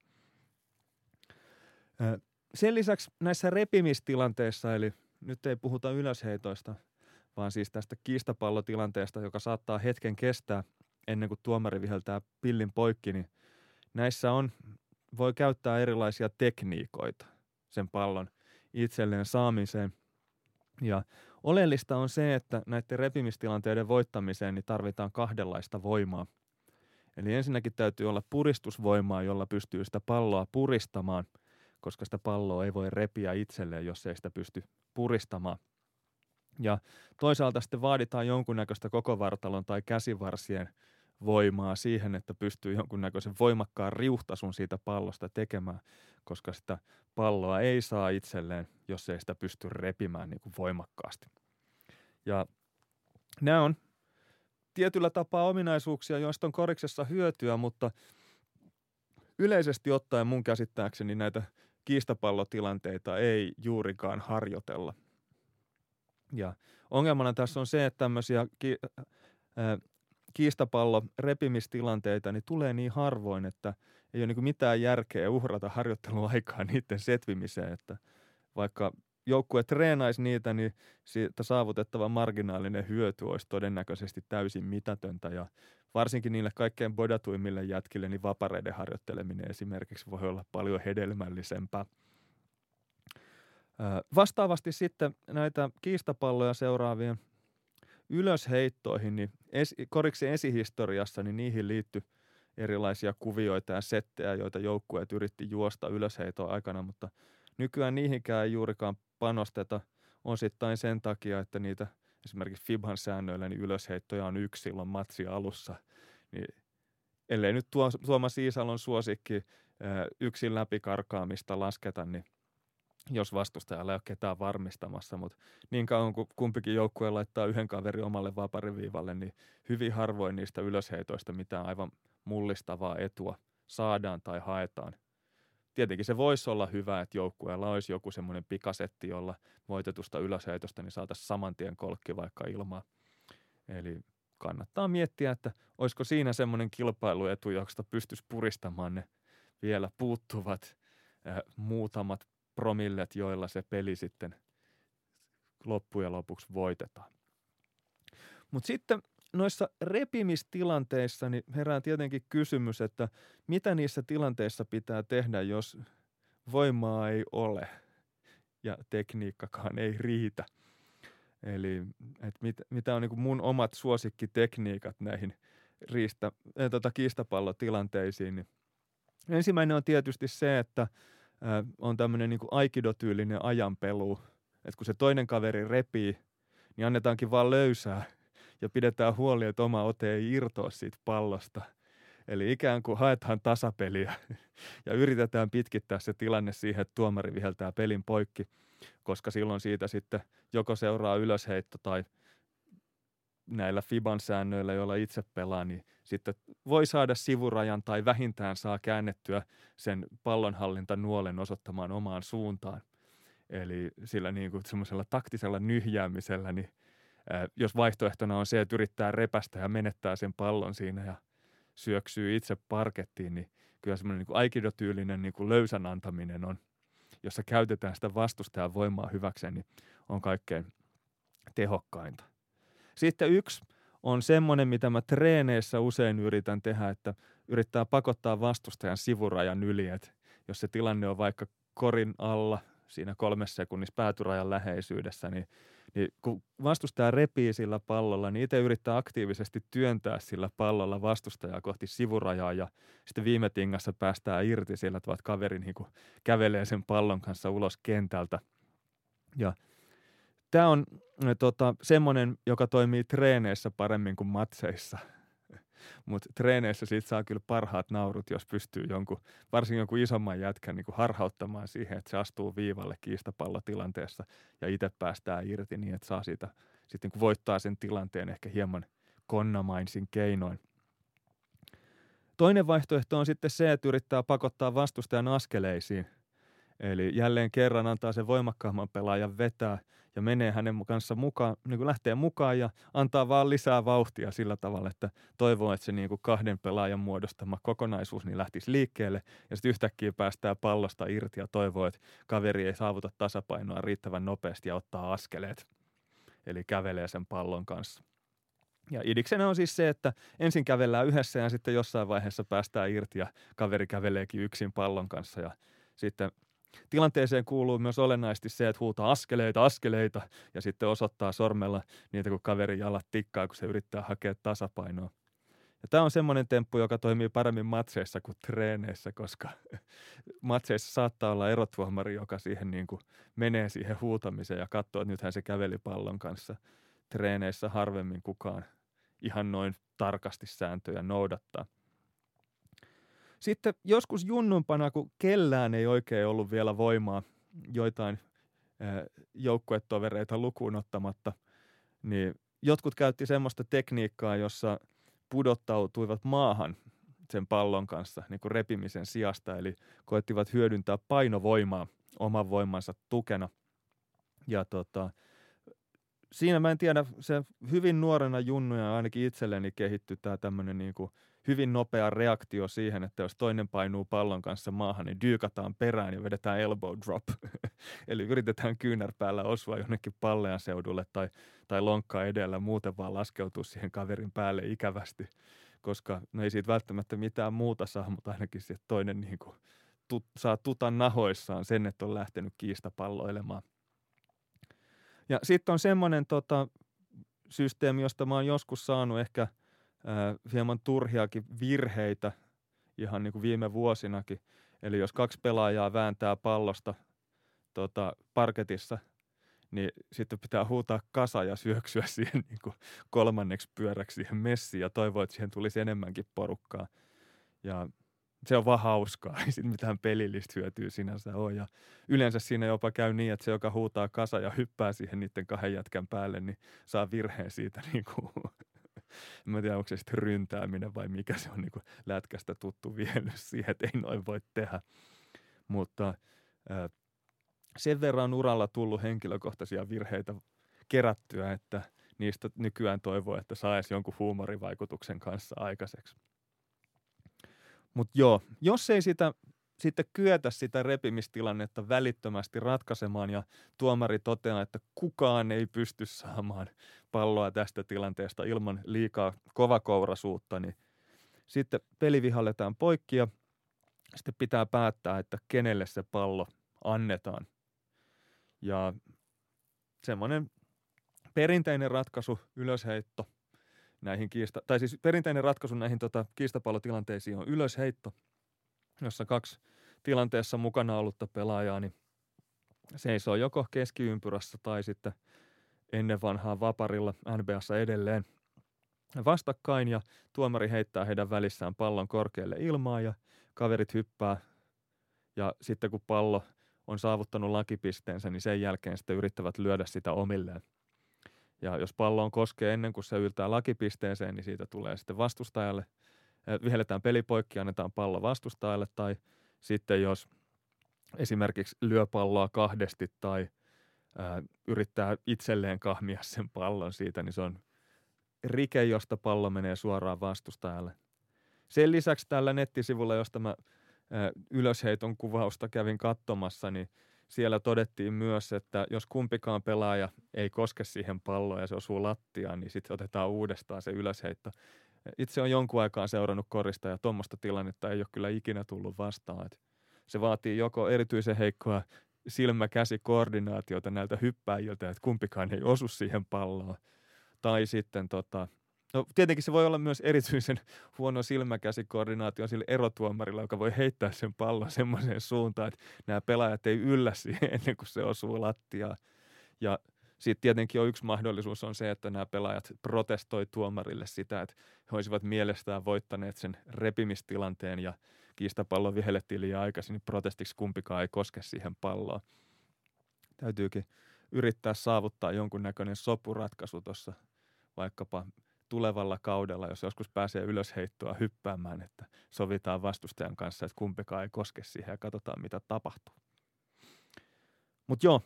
Sen lisäksi näissä repimistilanteissa, eli nyt ei puhuta ylösheitoista, vaan siis tästä kiistapallotilanteesta, joka saattaa hetken kestää ennen kuin tuomari viheltää pillin poikki, niin näissä on voi käyttää erilaisia tekniikoita sen pallon itselleen saamiseen. Ja oleellista on se, että näiden repimistilanteiden voittamiseen niin tarvitaan kahdenlaista voimaa. Eli ensinnäkin täytyy olla puristusvoimaa, jolla pystyy sitä palloa puristamaan, koska sitä palloa ei voi repiä itselleen, jos ei sitä pysty puristamaan. Ja toisaalta sitten vaaditaan jonkunnäköistä koko vartalon tai käsivarsien voimaa siihen, että pystyy jonkunnäköisen voimakkaan riuhtasun siitä pallosta tekemään, koska sitä palloa ei saa itselleen, jos ei sitä pysty repimään niin kuin voimakkaasti. Ja nämä on tietyllä tapaa ominaisuuksia, joista on koriksessa hyötyä, mutta yleisesti ottaen mun käsittääkseni näitä kiistapallotilanteita ei juurikaan harjoitella. Ja ongelmana tässä on se, että tämmöisiä ki- kiistapallo repimistilanteita niin tulee niin harvoin, että ei ole niin mitään järkeä uhrata harjoitteluaikaa niiden setvimiseen, että vaikka joukkue treenaisi niitä, niin siitä saavutettava marginaalinen hyöty olisi todennäköisesti täysin mitätöntä ja varsinkin niille kaikkein bodatuimmille jätkille, niin vapareiden harjoitteleminen esimerkiksi voi olla paljon hedelmällisempää. Vastaavasti sitten näitä kiistapalloja seuraavien ylösheittoihin, niin esi, koriksen esihistoriassa, niin niihin liittyi erilaisia kuvioita ja settejä, joita joukkueet yritti juosta ylösheiton aikana, mutta nykyään niihinkään ei juurikaan panosteta. Osittain sen takia, että niitä esimerkiksi Fibhan säännöillä niin ylösheittoja on yksi silloin matsi alussa, niin ellei nyt tuo, Tuomas Iisalon suosikki yksin läpikarkaamista lasketa, niin – jos vastustajalla ei ole ketään varmistamassa, mutta niin kauan kuin kumpikin joukkue laittaa yhden kaverin omalle vapariviivalle, niin hyvin harvoin niistä ylösheitoista mitään aivan mullistavaa etua saadaan tai haetaan. Tietenkin se voisi olla hyvä, että joukkueella olisi joku semmoinen pikasetti, jolla voitetusta ylösheitosta niin saataisiin saman tien kolkki vaikka ilmaa. Eli kannattaa miettiä, että olisiko siinä semmoinen kilpailuetu, josta pystyisi puristamaan ne vielä puuttuvat äh, muutamat promillet, joilla se peli sitten loppujen lopuksi voitetaan. Mutta sitten noissa repimistilanteissa niin herää tietenkin kysymys, että mitä niissä tilanteissa pitää tehdä, jos voimaa ei ole ja tekniikkakaan ei riitä. Eli että mit, mitä on niin mun omat suosikkitekniikat näihin riista, äh, tota, kiistapallotilanteisiin. Niin ensimmäinen on tietysti se, että – on tämmöinen niin aikidotyylinen ajanpelu, että kun se toinen kaveri repii, niin annetaankin vaan löysää ja pidetään huoli, että oma ote ei irtoa siitä pallosta. Eli ikään kuin haetaan tasapeliä ja yritetään pitkittää se tilanne siihen, että tuomari viheltää pelin poikki, koska silloin siitä sitten joko seuraa ylösheitto tai näillä Fiban säännöillä, joilla itse pelaa, niin sitten voi saada sivurajan tai vähintään saa käännettyä sen pallonhallintanuolen osoittamaan omaan suuntaan. Eli sillä niin kuin semmoisella taktisella nyhjäämisellä, niin jos vaihtoehtona on se, että yrittää repästä ja menettää sen pallon siinä ja syöksyy itse parkettiin, niin kyllä semmoinen niin aikidotyylinen niin kuin löysän antaminen on, jossa käytetään sitä vastustajan voimaa hyväkseen, niin on kaikkein tehokkainta. Sitten yksi on semmoinen, mitä mä treeneissä usein yritän tehdä, että yrittää pakottaa vastustajan sivurajan yli, että jos se tilanne on vaikka korin alla siinä kolmessa sekunnissa päätyrajan läheisyydessä, niin, niin kun vastustaja repii sillä pallolla, niin itse yrittää aktiivisesti työntää sillä pallolla vastustajaa kohti sivurajaa ja sitten viime tingassa päästään irti sillä, että kaveri niin kävelee sen pallon kanssa ulos kentältä. Ja Tämä on tota, semmoinen, joka toimii treeneissä paremmin kuin matseissa. Mutta treeneissä siitä saa kyllä parhaat naurut, jos pystyy jonkun, varsinkin jonkun isomman jätkän niin harhauttamaan siihen, että se astuu viivalle kiistapallotilanteessa ja itse päästään irti niin, että saa siitä sitten niin voittaa sen tilanteen ehkä hieman konnamainsin keinoin. Toinen vaihtoehto on sitten se, että yrittää pakottaa vastustajan askeleisiin – Eli jälleen kerran antaa sen voimakkaamman pelaajan vetää ja menee hänen kanssa mukaan, niin kuin lähtee mukaan ja antaa vaan lisää vauhtia sillä tavalla, että toivoo, että se niin kuin kahden pelaajan muodostama kokonaisuus niin lähtisi liikkeelle ja sitten yhtäkkiä päästään pallosta irti ja toivoo, että kaveri ei saavuta tasapainoa riittävän nopeasti ja ottaa askeleet. Eli kävelee sen pallon kanssa. Ja idiksenä on siis se, että ensin kävellään yhdessä ja sitten jossain vaiheessa päästään irti ja kaveri käveleekin yksin pallon kanssa ja sitten Tilanteeseen kuuluu myös olennaisesti se, että huutaa askeleita, askeleita ja sitten osoittaa sormella niitä, kun kaveri jalat tikkaa, kun se yrittää hakea tasapainoa. Ja tämä on semmoinen temppu, joka toimii paremmin matseissa kuin treeneissä, koska matseissa saattaa olla erotuomari, joka siihen niin kuin menee siihen huutamiseen ja katsoo, että nythän se käveli pallon kanssa. Treeneissä harvemmin kukaan ihan noin tarkasti sääntöjä noudattaa – sitten joskus junnumpana, kun kellään ei oikein ollut vielä voimaa joitain joukkuetovereita lukuun ottamatta, niin jotkut käytti semmoista tekniikkaa, jossa pudottautuivat maahan sen pallon kanssa niin kuin repimisen sijasta, eli koettivat hyödyntää painovoimaa oman voimansa tukena. Ja tota, siinä mä en tiedä, se hyvin nuorena junnuja ainakin itselleni kehittyi tämä tämmöinen niin kuin hyvin nopea reaktio siihen, että jos toinen painuu pallon kanssa maahan, niin dyykataan perään ja vedetään elbow drop. Eli yritetään kyynärpäällä osua jonnekin pallean seudulle tai, tai lonkkaa edellä, muuten vaan laskeutua siihen kaverin päälle ikävästi, koska no ei siitä välttämättä mitään muuta saa, mutta ainakin se toinen niin kuin, tut, saa tutan nahoissaan sen, että on lähtenyt kiistapalloilemaan. Ja sitten on semmoinen tota, systeemi, josta mä oon joskus saanut ehkä – hieman turhiakin virheitä ihan niin kuin viime vuosinakin. Eli jos kaksi pelaajaa vääntää pallosta tota, parketissa, niin sitten pitää huutaa kasa ja syöksyä siihen niin kuin kolmanneksi pyöräksi siihen messiin ja toivoa, että siihen tulisi enemmänkin porukkaa. Ja se on vaan hauskaa, ei sitten mitään pelillistä hyötyä sinänsä ole. Ja yleensä siinä jopa käy niin, että se, joka huutaa kasa ja hyppää siihen niiden kahden jätkän päälle, niin saa virheen siitä niin kuin en tiedä, onko se sitten ryntääminen vai mikä se on niin kuin lätkästä tuttu viellys siihen, että ei noin voi tehdä. Mutta sen verran uralla tullut henkilökohtaisia virheitä kerättyä, että niistä nykyään toivoo, että saisi jonkun huumorivaikutuksen kanssa aikaiseksi. Mutta joo, jos ei sitä sitten kyetä sitä repimistilannetta välittömästi ratkaisemaan ja tuomari toteaa, että kukaan ei pysty saamaan palloa tästä tilanteesta ilman liikaa kovakourasuutta, niin sitten peli vihalletaan poikki ja sitten pitää päättää, että kenelle se pallo annetaan. Ja semmoinen perinteinen ratkaisu, ylösheitto näihin kiista, tai siis perinteinen ratkaisu näihin tota, kiistapallotilanteisiin on ylösheitto, jossa kaksi tilanteessa mukana ollutta pelaajaa, niin seisoo joko keskiympyrässä tai sitten ennen vanhaa vaparilla NBAssa edelleen vastakkain ja tuomari heittää heidän välissään pallon korkealle ilmaan ja kaverit hyppää ja sitten kun pallo on saavuttanut lakipisteensä, niin sen jälkeen sitten yrittävät lyödä sitä omilleen. Ja jos pallo on koskee ennen kuin se yltää lakipisteeseen, niin siitä tulee sitten vastustajalle. Vihelletään peli poikki, annetaan pallo vastustajalle. Tai sitten jos esimerkiksi lyö palloa kahdesti tai ää, yrittää itselleen kahmia sen pallon siitä, niin se on rike, josta pallo menee suoraan vastustajalle. Sen lisäksi tällä nettisivulla, josta mä ää, ylösheiton kuvausta kävin katsomassa, niin siellä todettiin myös, että jos kumpikaan pelaaja ei koske siihen palloon ja se osuu lattiaan, niin sitten otetaan uudestaan se ylösheitto. Itse on jonkun aikaa seurannut korista ja tuommoista tilannetta ei ole kyllä ikinä tullut vastaan. Et se vaatii joko erityisen heikkoa silmä-käsi-koordinaatiota näiltä hyppäjiltä, että kumpikaan ei osu siihen palloon. Tai sitten tota, No tietenkin se voi olla myös erityisen huono silmäkäsikoordinaatio sille erotuomarilla, joka voi heittää sen pallon semmoiseen suuntaan, että nämä pelaajat ei yllä siihen ennen kuin se osuu lattiaan. Ja sitten tietenkin on yksi mahdollisuus on se, että nämä pelaajat protestoi tuomarille sitä, että he olisivat mielestään voittaneet sen repimistilanteen ja kiistapallo vihellettiin liian aikaisin, niin protestiksi kumpikaan ei koske siihen palloon. Täytyykin yrittää saavuttaa jonkunnäköinen sopuratkaisu tuossa vaikkapa – tulevalla kaudella, jos joskus pääsee ylösheittoa hyppäämään, että sovitaan vastustajan kanssa, että kumpikaan ei koske siihen ja katsotaan, mitä tapahtuu. Mutta joo,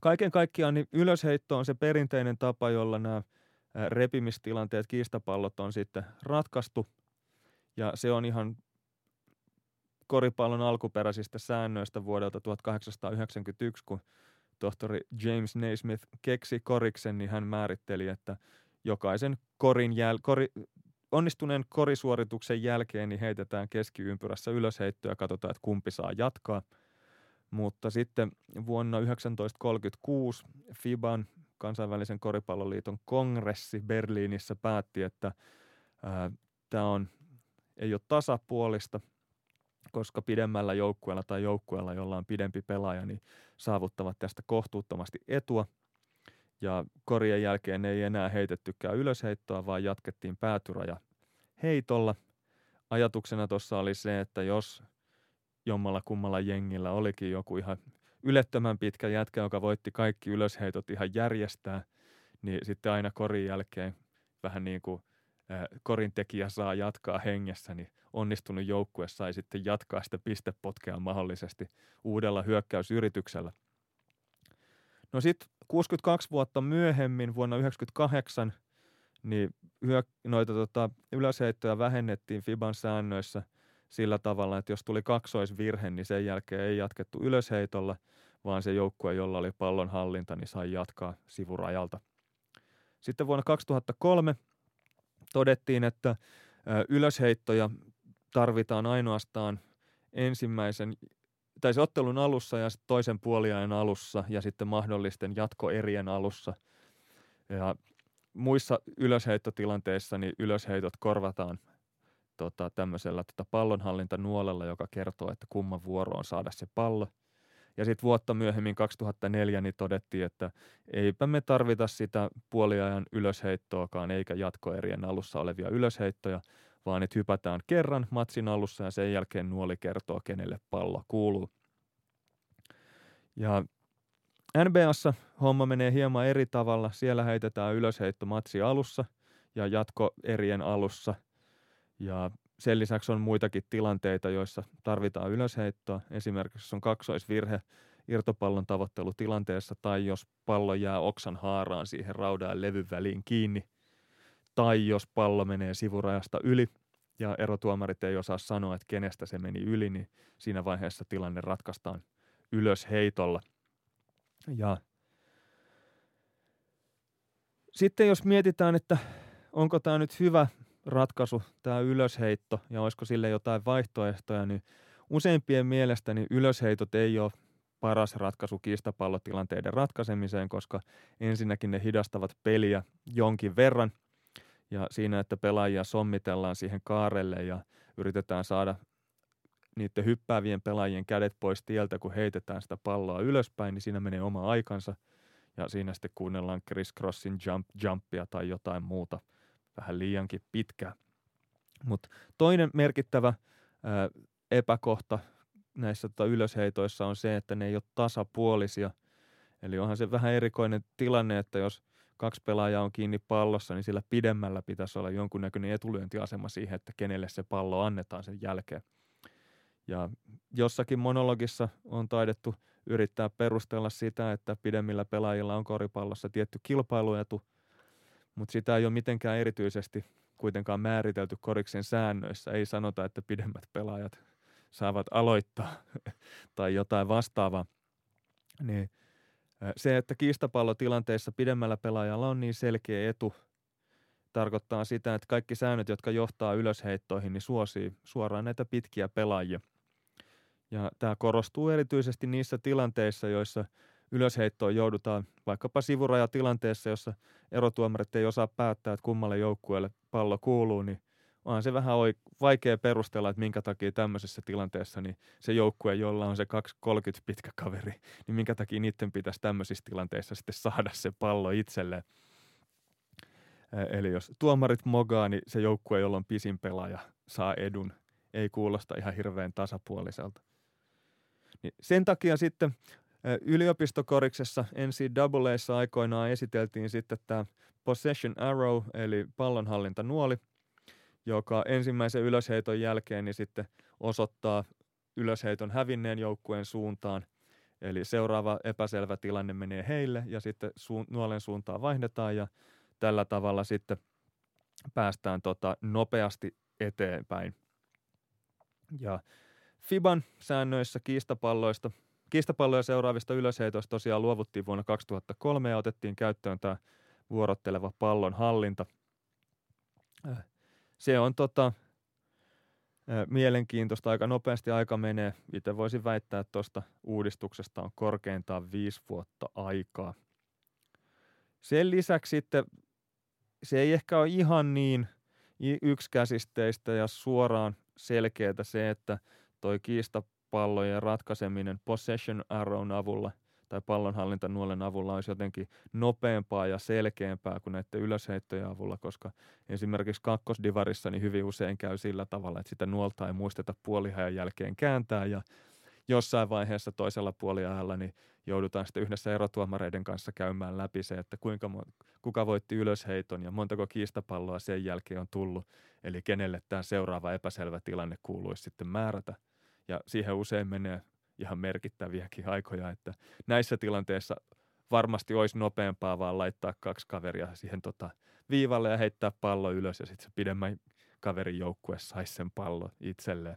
kaiken kaikkiaan niin ylösheitto on se perinteinen tapa, jolla nämä repimistilanteet, kiistapallot on sitten ratkaistu. Ja se on ihan koripallon alkuperäisistä säännöistä vuodelta 1891, kun tohtori James Naismith keksi koriksen, niin hän määritteli, että jokaisen korin jäl, kori, onnistuneen korisuorituksen jälkeen niin heitetään keskiympyrässä ylösheittoa ja katsotaan, että kumpi saa jatkaa. Mutta sitten vuonna 1936 FIBAn kansainvälisen koripalloliiton kongressi Berliinissä päätti, että tämä on, ei ole tasapuolista, koska pidemmällä joukkueella tai joukkueella, jolla on pidempi pelaaja, niin saavuttavat tästä kohtuuttomasti etua – ja korien jälkeen ei enää heitettykään ylösheittoa, vaan jatkettiin päätyraja heitolla. Ajatuksena tuossa oli se, että jos jommalla kummalla jengillä olikin joku ihan ylettömän pitkä jätkä, joka voitti kaikki ylösheitot ihan järjestää, niin sitten aina korin jälkeen vähän niin kuin korin tekijä saa jatkaa hengessä, niin onnistunut joukkue sai sitten jatkaa sitä pistepotkea mahdollisesti uudella hyökkäysyrityksellä. No sitten 62 vuotta myöhemmin, vuonna 1998, niin noita tota, ylösheittoja vähennettiin FIBAn säännöissä sillä tavalla, että jos tuli kaksoisvirhe, niin sen jälkeen ei jatkettu ylösheitolla, vaan se joukkue, jolla oli pallon hallinta, niin sai jatkaa sivurajalta. Sitten vuonna 2003 todettiin, että ylösheittoja tarvitaan ainoastaan ensimmäisen tai se ottelun alussa ja sitten toisen puoliajan alussa ja sitten mahdollisten jatkoerien alussa. Ja muissa ylösheittotilanteissa niin ylösheitot korvataan tota, tämmöisellä tota pallonhallintanuolella, joka kertoo, että kumman vuoro on saada se pallo. Ja sitten vuotta myöhemmin 2004 niin todettiin, että eipä me tarvita sitä puoliajan ylösheittoakaan eikä jatkoerien alussa olevia ylösheittoja, vaan että hypätään kerran matsin alussa ja sen jälkeen nuoli kertoo, kenelle pallo kuuluu. Ja NBAssa homma menee hieman eri tavalla. Siellä heitetään ylösheitto matsi alussa ja jatko erien alussa. Ja sen lisäksi on muitakin tilanteita, joissa tarvitaan ylösheittoa. Esimerkiksi on kaksoisvirhe irtopallon tavoittelutilanteessa tai jos pallo jää oksan haaraan siihen raudaan levyn väliin kiinni – tai jos pallo menee sivurajasta yli ja erotuomarit ei osaa sanoa, että kenestä se meni yli, niin siinä vaiheessa tilanne ratkaistaan ylös heitolla. Ja sitten jos mietitään, että onko tämä nyt hyvä ratkaisu, tämä ylösheitto, ja olisiko sille jotain vaihtoehtoja, niin useimpien mielestä niin ylösheitot ei ole paras ratkaisu kiistapallotilanteiden ratkaisemiseen, koska ensinnäkin ne hidastavat peliä jonkin verran – ja siinä, että pelaajia sommitellaan siihen kaarelle ja yritetään saada niiden hyppäävien pelaajien kädet pois tieltä, kun heitetään sitä palloa ylöspäin, niin siinä menee oma aikansa. Ja siinä sitten kuunnellaan Chris Crossin jump, jumpia tai jotain muuta vähän liiankin pitkää. Mutta toinen merkittävä ää, epäkohta näissä tota, ylösheitoissa on se, että ne ei ole tasapuolisia. Eli onhan se vähän erikoinen tilanne, että jos kaksi pelaajaa on kiinni pallossa, niin sillä pidemmällä pitäisi olla jonkunnäköinen etulyöntiasema siihen, että kenelle se pallo annetaan sen jälkeen. Ja jossakin monologissa on taidettu yrittää perustella sitä, että pidemmillä pelaajilla on koripallossa tietty kilpailuetu, mutta sitä ei ole mitenkään erityisesti kuitenkaan määritelty koriksen säännöissä. Ei sanota, että pidemmät pelaajat saavat aloittaa tai jotain vastaavaa. Niin se, että kiistapallotilanteissa pidemmällä pelaajalla on niin selkeä etu, tarkoittaa sitä, että kaikki säännöt, jotka johtaa ylösheittoihin, niin suosii suoraan näitä pitkiä pelaajia. Ja tämä korostuu erityisesti niissä tilanteissa, joissa ylösheittoon joudutaan vaikkapa sivurajatilanteessa, jossa erotuomarit ei osaa päättää, että kummalle joukkueelle pallo kuuluu, niin onhan se vähän vaikea perustella, että minkä takia tämmöisessä tilanteessa niin se joukkue, jolla on se 230 pitkä kaveri, niin minkä takia niiden pitäisi tämmöisissä tilanteissa sitten saada se pallo itselleen. Eli jos tuomarit mogaa, niin se joukkue, jolla on pisin pelaaja, saa edun. Ei kuulosta ihan hirveän tasapuoliselta. Niin sen takia sitten yliopistokoriksessa NCAAssa aikoinaan esiteltiin sitten tämä possession arrow, eli pallonhallintanuoli, joka ensimmäisen ylösheiton jälkeen niin sitten osoittaa ylösheiton hävinneen joukkueen suuntaan. Eli seuraava epäselvä tilanne menee heille ja sitten su- nuolen suuntaan vaihdetaan ja tällä tavalla sitten päästään tota nopeasti eteenpäin. Ja FIBAN säännöissä kiistapalloista, kiistapalloja seuraavista ylösheitoista tosiaan luovuttiin vuonna 2003 ja otettiin käyttöön tämä vuorotteleva pallon hallinta. Äh, se on tota, äh, mielenkiintoista, aika nopeasti aika menee. Itse voisin väittää, että tuosta uudistuksesta on korkeintaan viisi vuotta aikaa. Sen lisäksi sitten se ei ehkä ole ihan niin yksikäsisteistä ja suoraan selkeää se, että toi kiistapallojen ratkaiseminen possession arrown avulla tai pallonhallintanuolen avulla olisi jotenkin nopeampaa ja selkeämpää kuin näiden ylösheittojen avulla, koska esimerkiksi kakkosdivarissa niin hyvin usein käy sillä tavalla, että sitä nuolta ei muisteta puolihajan jälkeen kääntää ja jossain vaiheessa toisella puoliajalla niin joudutaan sitten yhdessä erotuomareiden kanssa käymään läpi se, että kuinka, kuka voitti ylösheiton ja montako kiistapalloa sen jälkeen on tullut, eli kenelle tämä seuraava epäselvä tilanne kuuluisi sitten määrätä. Ja siihen usein menee ihan merkittäviäkin aikoja, että näissä tilanteissa varmasti olisi nopeampaa vaan laittaa kaksi kaveria siihen tota viivalle ja heittää pallo ylös ja sitten se pidemmän kaverin joukkue saisi sen pallo itselleen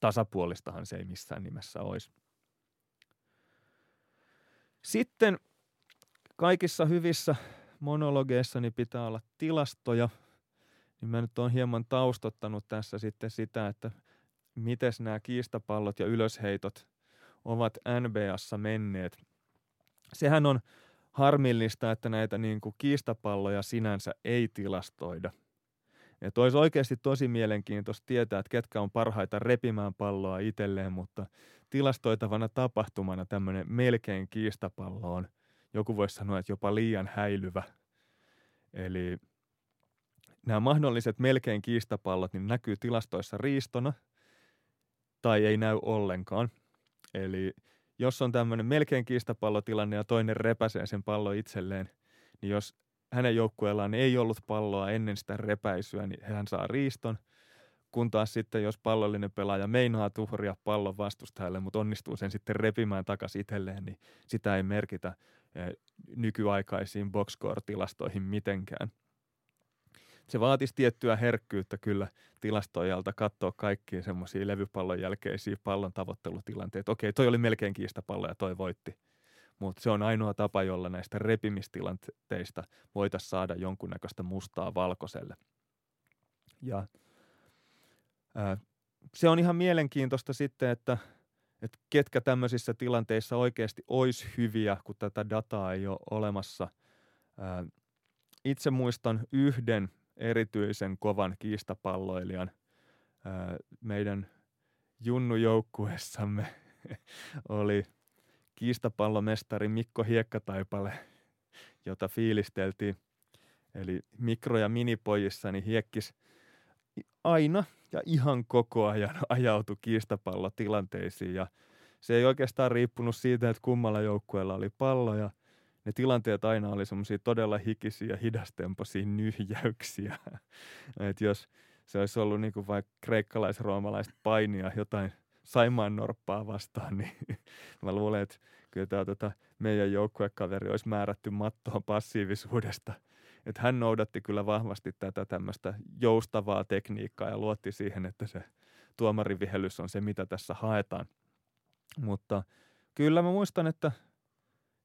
tasapuolistahan se ei missään nimessä olisi. Sitten kaikissa hyvissä monologeissa pitää olla tilastoja, niin mä nyt olen hieman taustottanut tässä sitten sitä, että miten nämä kiistapallot ja ylösheitot ovat NBAssa menneet. Sehän on harmillista, että näitä niin kuin kiistapalloja sinänsä ei tilastoida – ja olisi oikeasti tosi mielenkiintoista tietää, että ketkä on parhaita repimään palloa itselleen, mutta tilastoitavana tapahtumana tämmöinen melkein kiistapallo on, joku voisi sanoa, että jopa liian häilyvä. Eli nämä mahdolliset melkein kiistapallot niin näkyy tilastoissa riistona tai ei näy ollenkaan. Eli jos on tämmöinen melkein kiistapallotilanne ja toinen repäsee sen pallo itselleen, niin jos hänen joukkueellaan ei ollut palloa ennen sitä repäisyä, niin hän saa riiston. Kun taas sitten, jos pallollinen pelaaja meinaa tuhria pallon vastustajalle, mutta onnistuu sen sitten repimään takaisin itselleen, niin sitä ei merkitä eh, nykyaikaisiin boxscore-tilastoihin mitenkään. Se vaatisi tiettyä herkkyyttä kyllä tilastoijalta katsoa kaikkia semmoisia levypallon jälkeisiä pallon tavoittelutilanteita. Okei, toi oli melkein kiistapallo ja toi voitti – mutta se on ainoa tapa, jolla näistä repimistilanteista voitaisiin saada jonkunnäköistä mustaa valkoiselle. Ja ää, se on ihan mielenkiintoista sitten, että, että ketkä tämmöisissä tilanteissa oikeasti olisi hyviä, kun tätä dataa ei ole olemassa. Ää, itse muistan yhden erityisen kovan kiistapalloilijan meidän junnujoukkuessamme oli – kiistapallomestari Mikko Hiekkataipale, jota fiilisteltiin. Eli mikro- ja minipojissani hiekkis aina ja ihan koko ajan ajautu kiistapallotilanteisiin ja se ei oikeastaan riippunut siitä, että kummalla joukkueella oli pallo ja ne tilanteet aina oli semmoisia todella hikisiä, hidastempoisia nyhjäyksiä. että jos se olisi ollut niin kuin vaikka kreikkalais-roomalaiset painia jotain Saimaan norppaa vastaan, niin mä luulen, että kyllä tämä tota, meidän joukkuekaveri olisi määrätty mattoon passiivisuudesta. Että hän noudatti kyllä vahvasti tätä tämmöistä joustavaa tekniikkaa ja luotti siihen, että se tuomarivihellys on se, mitä tässä haetaan. Mutta kyllä mä muistan, että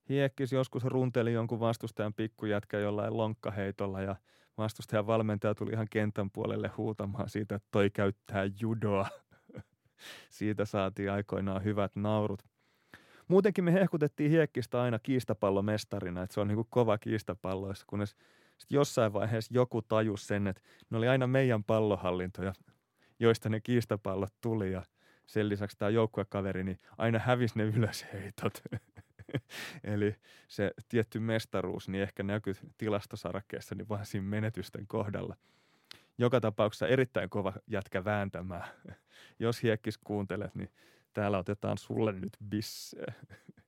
Hiekkis joskus runteli jonkun vastustajan pikkujätkä jollain lonkkaheitolla ja vastustajan valmentaja tuli ihan kentän puolelle huutamaan siitä, että toi käyttää judoa. siitä saatiin aikoinaan hyvät naurut. Muutenkin me hehkutettiin Hiekkistä aina kiistapallomestarina, että se on niin kuin kova kiistapalloissa, kunnes sitten jossain vaiheessa joku tajus sen, että ne oli aina meidän pallohallintoja, joista ne kiistapallot tuli ja sen lisäksi tämä joukkuekaveri, niin aina hävisi ne ylösheitot. Eli se tietty mestaruus niin ehkä näkyy tilastosarakkeessa niin vaan siinä menetysten kohdalla. Joka tapauksessa erittäin kova jätkä vääntämään. Jos hiekkis kuuntelet, niin täällä otetaan sulle nyt bisseä.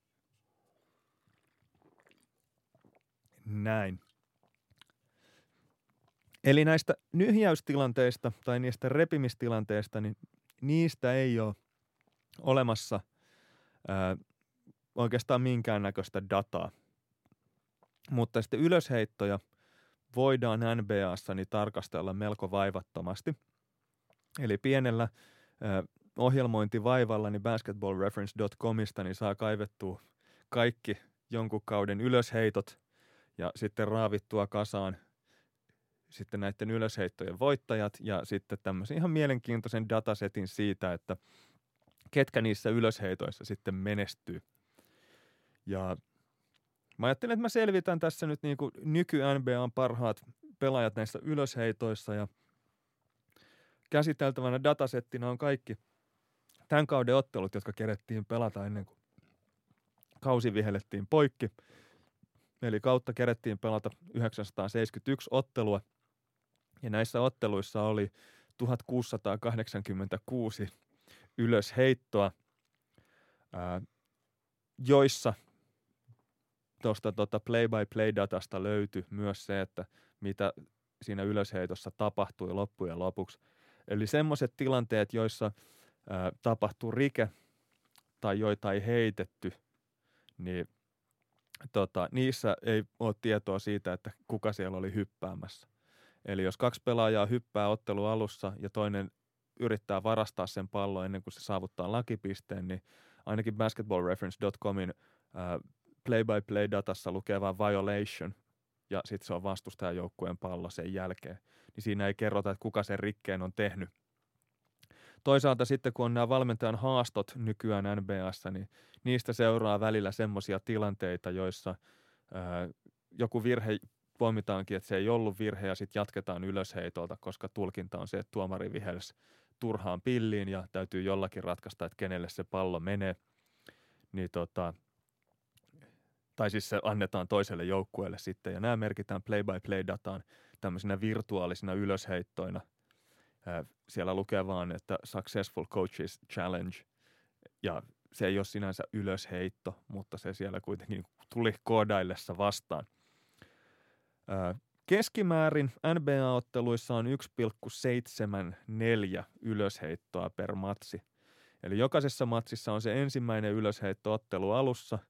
Näin. Eli näistä nyhjäystilanteista tai niistä repimistilanteista, niin niistä ei ole olemassa ää, oikeastaan minkäännäköistä dataa. Mutta sitten ylösheittoja voidaan NBAssa niin tarkastella melko vaivattomasti. Eli pienellä ohjelmointivaivalla niin basketballreference.comista niin saa kaivettua kaikki jonkun kauden ylösheitot ja sitten raavittua kasaan sitten näiden ylösheittojen voittajat ja sitten tämmöisen ihan mielenkiintoisen datasetin siitä, että ketkä niissä ylösheitoissa sitten menestyy – ja mä ajattelin, että mä selvitän tässä nyt niin kuin nyky-NBAn parhaat pelaajat näissä ylösheitoissa ja käsiteltävänä datasettina on kaikki tämän kauden ottelut, jotka kerettiin pelata ennen kuin kausi vihellettiin poikki. Eli kautta kerettiin pelata 971 ottelua ja näissä otteluissa oli 1686 ylösheittoa, joissa – tuosta tota play-by-play-datasta löytyi myös se, että mitä siinä ylösheitossa tapahtui loppujen lopuksi. Eli semmoiset tilanteet, joissa ää, tapahtui rike tai joita ei heitetty, niin tota, niissä ei ole tietoa siitä, että kuka siellä oli hyppäämässä. Eli jos kaksi pelaajaa hyppää ottelu alussa ja toinen yrittää varastaa sen pallon ennen kuin se saavuttaa lakipisteen, niin ainakin basketballreference.comin play-by-play-datassa lukee vain violation ja sitten se on vastustajajoukkueen pallo sen jälkeen. Niin siinä ei kerrota, että kuka sen rikkeen on tehnyt. Toisaalta sitten, kun on nämä valmentajan haastot nykyään NBAssa, niin niistä seuraa välillä semmoisia tilanteita, joissa ää, joku virhe poimitaankin, että se ei ollut virhe ja sitten jatketaan ylösheitolta, koska tulkinta on se, että tuomari vihelsi turhaan pilliin ja täytyy jollakin ratkaista, että kenelle se pallo menee. Niin tota, tai siis se annetaan toiselle joukkueelle sitten, ja nämä merkitään play-by-play-dataan tämmöisinä virtuaalisina ylösheittoina. Siellä lukee vaan, että Successful Coaches Challenge, ja se ei ole sinänsä ylösheitto, mutta se siellä kuitenkin tuli koodaillessa vastaan. Keskimäärin NBA-otteluissa on 1,74 ylösheittoa per matsi. Eli jokaisessa matsissa on se ensimmäinen ylösheitto ottelu alussa –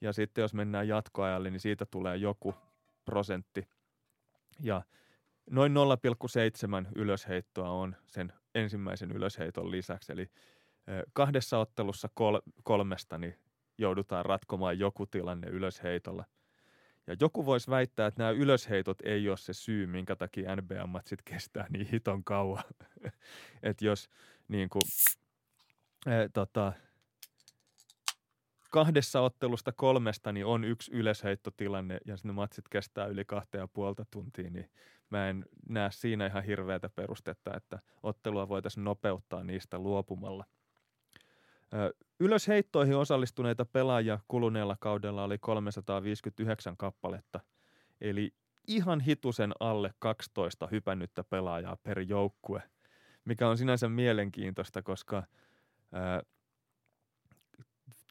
ja sitten jos mennään jatkoajalle, niin siitä tulee joku prosentti. Ja noin 0,7 ylösheittoa on sen ensimmäisen ylösheiton lisäksi. Eli kahdessa ottelussa kol- kolmesta niin joudutaan ratkomaan joku tilanne ylösheitolla. Ja joku voisi väittää, että nämä ylösheitot ei ole se syy, minkä takia NBA-matsit kestää niin hiton kauan. että jos niin kuin, e, tota, kahdessa ottelusta kolmesta niin on yksi ylösheittotilanne ja ne matsit kestää yli kahta ja puolta tuntia, niin mä en näe siinä ihan hirveätä perustetta, että ottelua voitaisiin nopeuttaa niistä luopumalla. ylösheittoihin osallistuneita pelaajia kuluneella kaudella oli 359 kappaletta, eli ihan hitusen alle 12 hypännyttä pelaajaa per joukkue, mikä on sinänsä mielenkiintoista, koska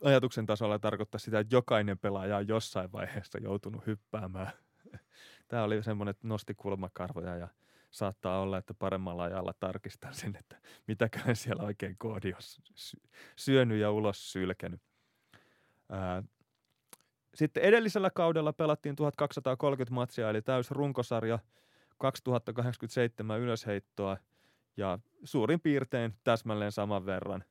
ajatuksen tasolla tarkoittaa sitä, että jokainen pelaaja on jossain vaiheessa joutunut hyppäämään. Tämä oli semmoinen, että nosti kulmakarvoja ja saattaa olla, että paremmalla ajalla tarkistan sen, että mitäköhän siellä oikein koodi on syönyt ja ulos sylkenyt. Sitten edellisellä kaudella pelattiin 1230 matsia, eli täys runkosarja, 2087 ylösheittoa ja suurin piirtein täsmälleen saman verran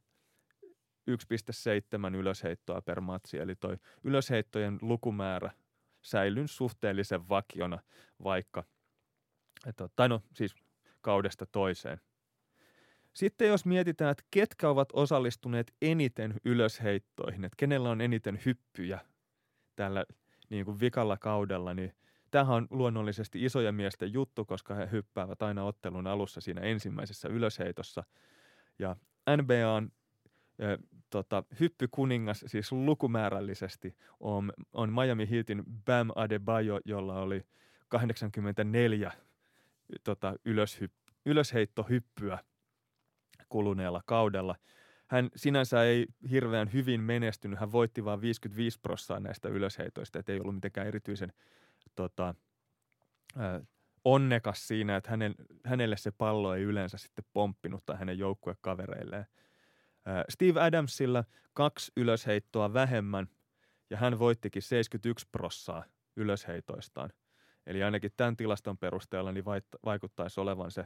1,7 ylösheittoa per matsi, eli toi ylösheittojen lukumäärä säilyn suhteellisen vakiona, vaikka, että, tai no siis kaudesta toiseen. Sitten jos mietitään, että ketkä ovat osallistuneet eniten ylösheittoihin, että kenellä on eniten hyppyjä tällä niin kuin vikalla kaudella, niin tämähän on luonnollisesti isoja miesten juttu, koska he hyppäävät aina ottelun alussa siinä ensimmäisessä ylösheitossa. Ja NBA on tota, hyppykuningas siis lukumäärällisesti on, on Miami Heatin Bam Adebayo, jolla oli 84 tota, ylöshypp, ylösheittohyppyä kuluneella kaudella – hän sinänsä ei hirveän hyvin menestynyt. Hän voitti vain 55 prosenttia näistä ylösheitoista, että ei ollut mitenkään erityisen tota, äh, onnekas siinä, että hänen, hänelle se pallo ei yleensä sitten pomppinut tai hänen joukkuekavereilleen. Äh, Steve Adamsilla kaksi ylösheittoa vähemmän ja hän voittikin 71 prossaa ylösheitoistaan. Eli ainakin tämän tilaston perusteella niin vaikuttaisi olevan se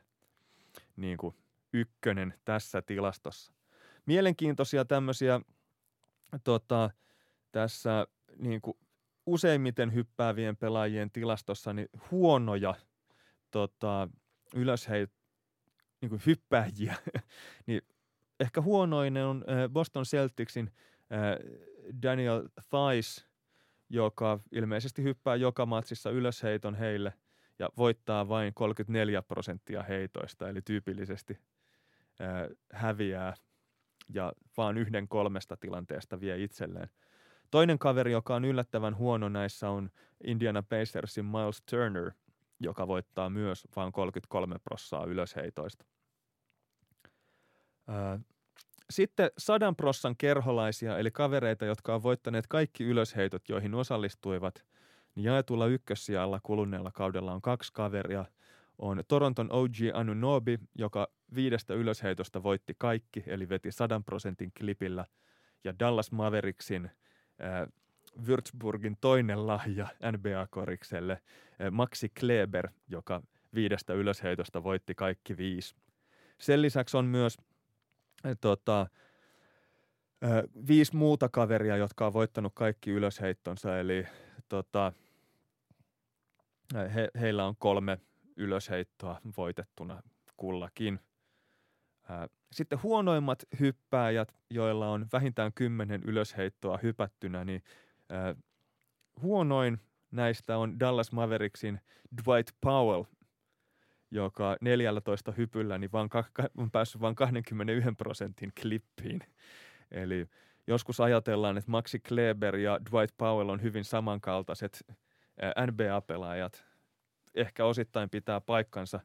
niin kuin ykkönen tässä tilastossa mielenkiintoisia tämmöisiä tota, tässä niin kuin useimmiten hyppäävien pelaajien tilastossa niin huonoja tota, ylöshei, niin kuin hyppääjiä, niin ehkä huonoinen on Boston Celticsin Daniel Thais, joka ilmeisesti hyppää joka matsissa ylösheiton heille ja voittaa vain 34 prosenttia heitoista, eli tyypillisesti häviää ja vaan yhden kolmesta tilanteesta vie itselleen. Toinen kaveri, joka on yllättävän huono näissä, on Indiana Pacersin Miles Turner, joka voittaa myös vain 33 prossaa ylösheitoista. Sitten sadan prossan kerholaisia, eli kavereita, jotka on voittaneet kaikki ylösheitot, joihin osallistuivat, niin jaetulla ykkössijalla kuluneella kaudella on kaksi kaveria – on Toronton OG Anunobi, joka viidestä ylösheitosta voitti kaikki, eli veti sadan prosentin klipillä, ja Dallas Mavericksin äh, Würzburgin toinen lahja NBA-korikselle, äh, Maxi Kleber, joka viidestä ylösheitosta voitti kaikki viisi. Sen lisäksi on myös tota, viisi muuta kaveria, jotka on voittanut kaikki ylösheittonsa, eli tota, he, heillä on kolme ylösheittoa voitettuna kullakin. Sitten huonoimmat hyppääjät, joilla on vähintään kymmenen ylösheittoa hypättynä, niin huonoin näistä on Dallas Mavericksin Dwight Powell, joka 14 hypyllä niin vaan on päässyt vain 21 prosentin klippiin. Eli joskus ajatellaan, että Maxi Kleber ja Dwight Powell on hyvin samankaltaiset NBA-pelaajat, ehkä osittain pitää paikkansa.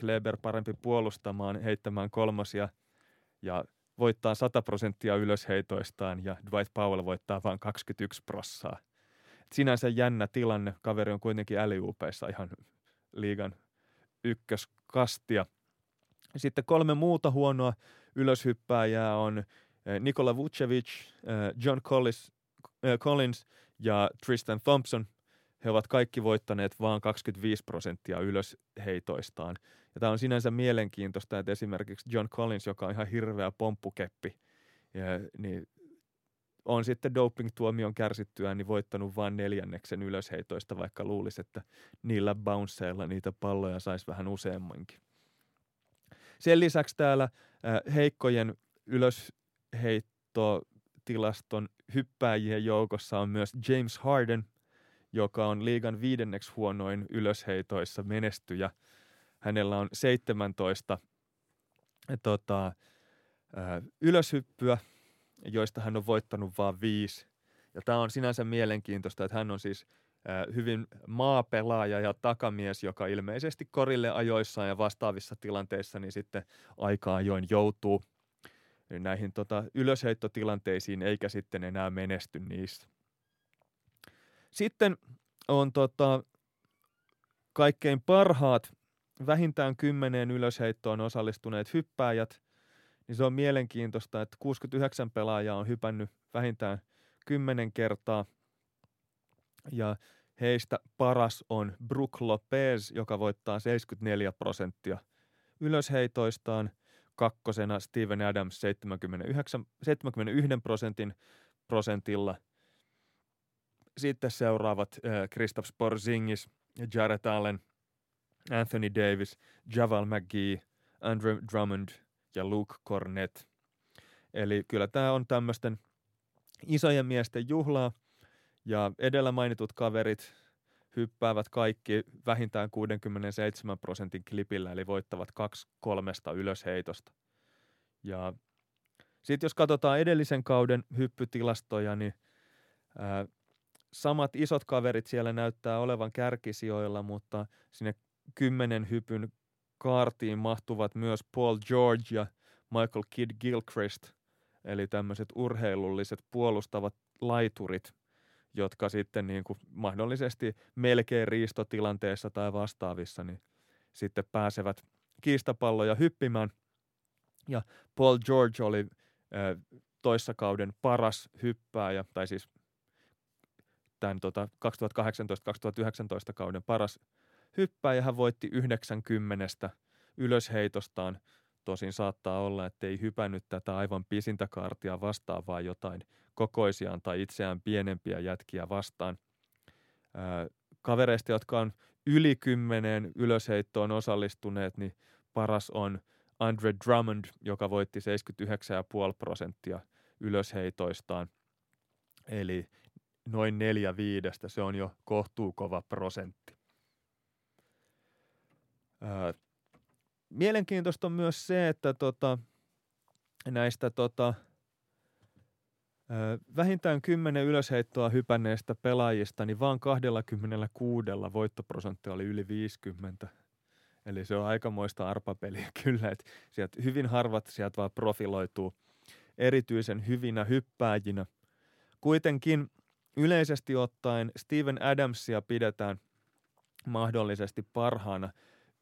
Kleber parempi puolustamaan, heittämään kolmosia ja voittaa 100 prosenttia ylösheitoistaan ja Dwight Powell voittaa vain 21 prossaa. Sinänsä jännä tilanne. Kaveri on kuitenkin äliupeissa ihan liigan ykköskastia. Sitten kolme muuta huonoa ylöshyppääjää on eh, Nikola Vucevic, eh, John Collins, eh, Collins ja Tristan Thompson – he ovat kaikki voittaneet vain 25 prosenttia ylösheitoistaan. Ja tämä on sinänsä mielenkiintoista, että esimerkiksi John Collins, joka on ihan hirveä pomppukeppi, niin on sitten doping-tuomion kärsittyään niin voittanut vain neljänneksen ylösheitoista, vaikka luulisi, että niillä bounceilla niitä palloja saisi vähän useammankin. Sen lisäksi täällä äh, heikkojen ylösheittotilaston hyppääjien joukossa on myös James Harden – joka on liigan viidenneksi huonoin ylösheitoissa menestyjä. Hänellä on 17 tota, ylöshyppyä, joista hän on voittanut vain viisi. Ja tämä on sinänsä mielenkiintoista, että hän on siis hyvin maapelaaja ja takamies, joka ilmeisesti korille ajoissaan ja vastaavissa tilanteissa niin sitten aika ajoin joutuu näihin tota, ylösheittotilanteisiin eikä sitten enää menesty niissä. Sitten on tota, kaikkein parhaat vähintään kymmeneen ylösheittoon osallistuneet hyppääjät, niin se on mielenkiintoista, että 69 pelaajaa on hypännyt vähintään 10 kertaa ja heistä paras on Brook Lopez, joka voittaa 74 prosenttia ylösheitoistaan. Kakkosena Steven Adams 79, 71 prosentin prosentilla. Sitten seuraavat äh, Kristaps Porzingis, Jared Allen, Anthony Davis, Javal McGee, Andrew Drummond ja Luke Cornett. Eli kyllä tämä on tämmöisten isojen miesten juhlaa ja edellä mainitut kaverit hyppäävät kaikki vähintään 67 prosentin klipillä, eli voittavat kaksi kolmesta ylösheitosta. Ja sitten jos katsotaan edellisen kauden hyppytilastoja, niin ää, samat isot kaverit siellä näyttää olevan kärkisijoilla, mutta sinne kymmenen hypyn kaartiin mahtuvat myös Paul George ja Michael Kidd Gilchrist, eli tämmöiset urheilulliset puolustavat laiturit, jotka sitten niin kuin mahdollisesti melkein riistotilanteessa tai vastaavissa, niin sitten pääsevät kiistapalloja hyppimään. Ja Paul George oli äh, toissakauden paras hyppääjä, tai siis tämän tota, 2018-2019 kauden paras hyppääjä. Hän voitti 90 ylösheitostaan. Tosin saattaa olla, että ei hypännyt tätä aivan pisintä kaartia vastaan, vaan jotain kokoisiaan tai itseään pienempiä jätkiä vastaan. Ää, kavereista, jotka on yli kymmeneen ylösheittoon osallistuneet, niin paras on Andre Drummond, joka voitti 79,5 prosenttia ylösheitoistaan. Eli noin neljä viidestä, se on jo kohtuukova prosentti. Ää, mielenkiintoista on myös se, että tota, näistä tota, ää, vähintään kymmenen ylösheittoa hypänneistä pelaajista, niin vaan 26 voittoprosentti oli yli 50. Eli se on aikamoista arpapeliä kyllä, että sieltä hyvin harvat sieltä vaan profiloituu erityisen hyvinä hyppääjinä. Kuitenkin yleisesti ottaen Steven Adamsia pidetään mahdollisesti parhaana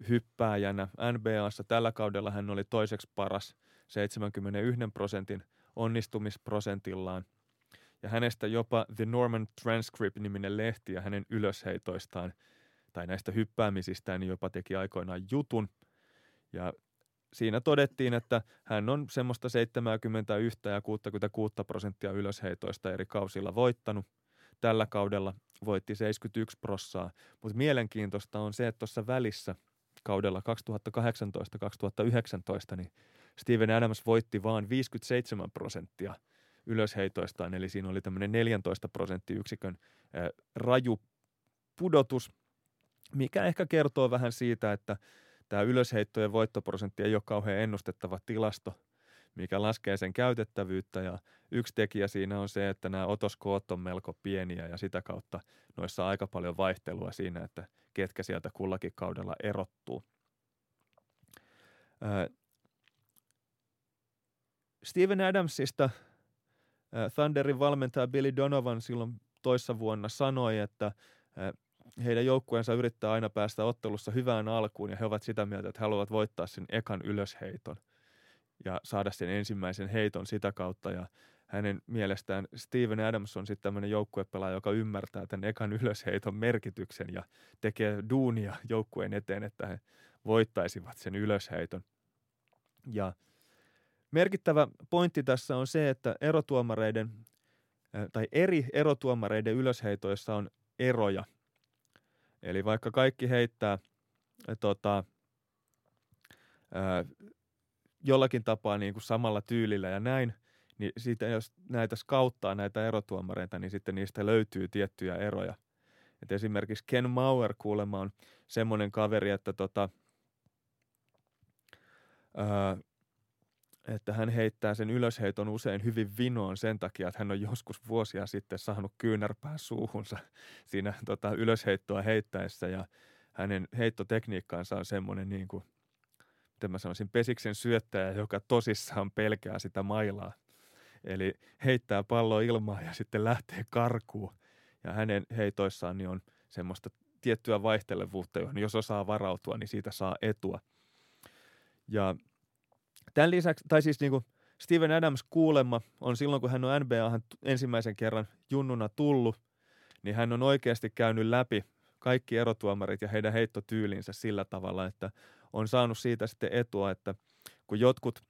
hyppääjänä NBAssa. Tällä kaudella hän oli toiseksi paras 71 prosentin onnistumisprosentillaan. Ja hänestä jopa The Norman Transcript-niminen lehti ja hänen ylösheitoistaan tai näistä hyppäämisistään niin jopa teki aikoinaan jutun. Ja siinä todettiin, että hän on semmoista 71 ja 66 prosenttia ylösheitoista eri kausilla voittanut. Tällä kaudella voitti 71 prossaa, mutta mielenkiintoista on se, että tuossa välissä kaudella 2018-2019 niin Steven Adams voitti vain 57 prosenttia ylösheitoistaan, eli siinä oli tämmöinen 14 prosenttiyksikön raju pudotus, mikä ehkä kertoo vähän siitä, että tämä ylösheittojen voittoprosentti ei ole kauhean ennustettava tilasto, mikä laskee sen käytettävyyttä ja yksi tekijä siinä on se, että nämä otoskoot on melko pieniä ja sitä kautta noissa aika paljon vaihtelua siinä, että ketkä sieltä kullakin kaudella erottuu. Steven Adamsista Thunderin valmentaja Billy Donovan silloin toissa vuonna sanoi, että heidän joukkueensa yrittää aina päästä ottelussa hyvään alkuun ja he ovat sitä mieltä, että haluavat voittaa sen ekan ylösheiton ja saada sen ensimmäisen heiton sitä kautta ja hänen mielestään Steven Adams on sitten tämmöinen joukkuepelaaja, joka ymmärtää tämän ekan ylösheiton merkityksen ja tekee duunia joukkueen eteen, että he voittaisivat sen ylösheiton. Ja merkittävä pointti tässä on se, että erotuomareiden tai eri erotuomareiden ylösheitoissa on eroja. Eli vaikka kaikki heittää tota, ää, jollakin tapaa niin kuin samalla tyylillä ja näin, niin siitä jos näitä skauttaa näitä erotuomareita, niin sitten niistä löytyy tiettyjä eroja. Et esimerkiksi Ken Mauer kuulemma on semmoinen kaveri, että tota, ää, että hän heittää sen ylösheiton usein hyvin vinoon sen takia, että hän on joskus vuosia sitten saanut kyynärpää suuhunsa siinä tota, ylösheittoa heittäessä ja hänen heittotekniikkaansa on semmoinen niin kuin, miten mä sanoisin, pesiksen syöttäjä, joka tosissaan pelkää sitä mailaa. Eli heittää palloa ilmaan ja sitten lähtee karkuun. Ja hänen heitoissaan niin on semmoista tiettyä vaihtelevuutta, johon jos osaa varautua, niin siitä saa etua. Ja tämän lisäksi, tai siis niin kuin Steven Adams kuulemma on silloin, kun hän on NBA ensimmäisen kerran junnuna tullut, niin hän on oikeasti käynyt läpi kaikki erotuomarit ja heidän heittotyylinsä sillä tavalla, että on saanut siitä sitten etua, että kun jotkut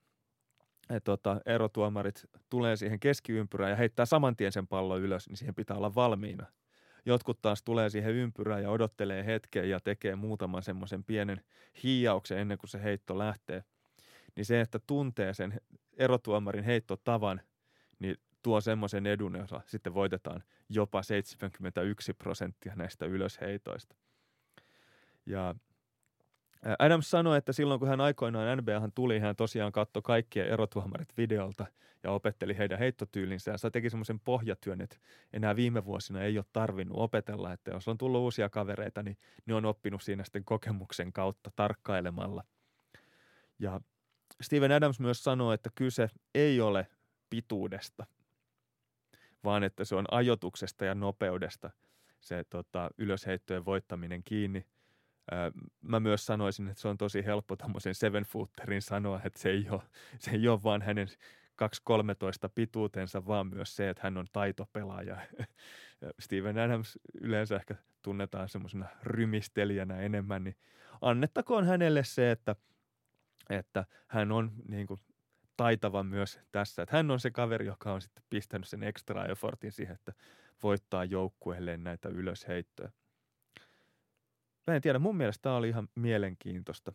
tota, erotuomarit tulee siihen keskiympyrään ja heittää saman tien sen pallon ylös, niin siihen pitää olla valmiina. Jotkut taas tulee siihen ympyrään ja odottelee hetken ja tekee muutaman semmoisen pienen hiiauksen ennen kuin se heitto lähtee. Niin se, että tuntee sen erotuomarin heittotavan, niin tuo semmoisen edun, jossa sitten voitetaan jopa 71 prosenttia näistä ylösheitoista. Ja Adams sanoi, että silloin kun hän aikoinaan NBAhan tuli, hän tosiaan katsoi kaikkia erotuomarit videolta ja opetteli heidän heittotyylinsä. Se teki semmoisen pohjatyön, että enää viime vuosina ei ole tarvinnut opetella, että jos on tullut uusia kavereita, niin ne on oppinut siinä sitten kokemuksen kautta tarkkailemalla. Ja Steven Adams myös sanoi, että kyse ei ole pituudesta, vaan että se on ajotuksesta ja nopeudesta se tota, ylösheittojen voittaminen kiinni – Mä myös sanoisin, että se on tosi helppo tämmöisen seven footerin sanoa, että se ei ole, se ei ole vaan hänen 2.13 pituutensa, vaan myös se, että hän on taitopelaaja. Steven Adams yleensä ehkä tunnetaan semmoisena rymistelijänä enemmän, niin annettakoon hänelle se, että, että hän on niin kuin taitava myös tässä. Että hän on se kaveri, joka on sitten pistänyt sen extra effortin siihen, että voittaa joukkueelle näitä ylösheittoja. Mä en tiedä, mun mielestä tämä oli ihan mielenkiintoista.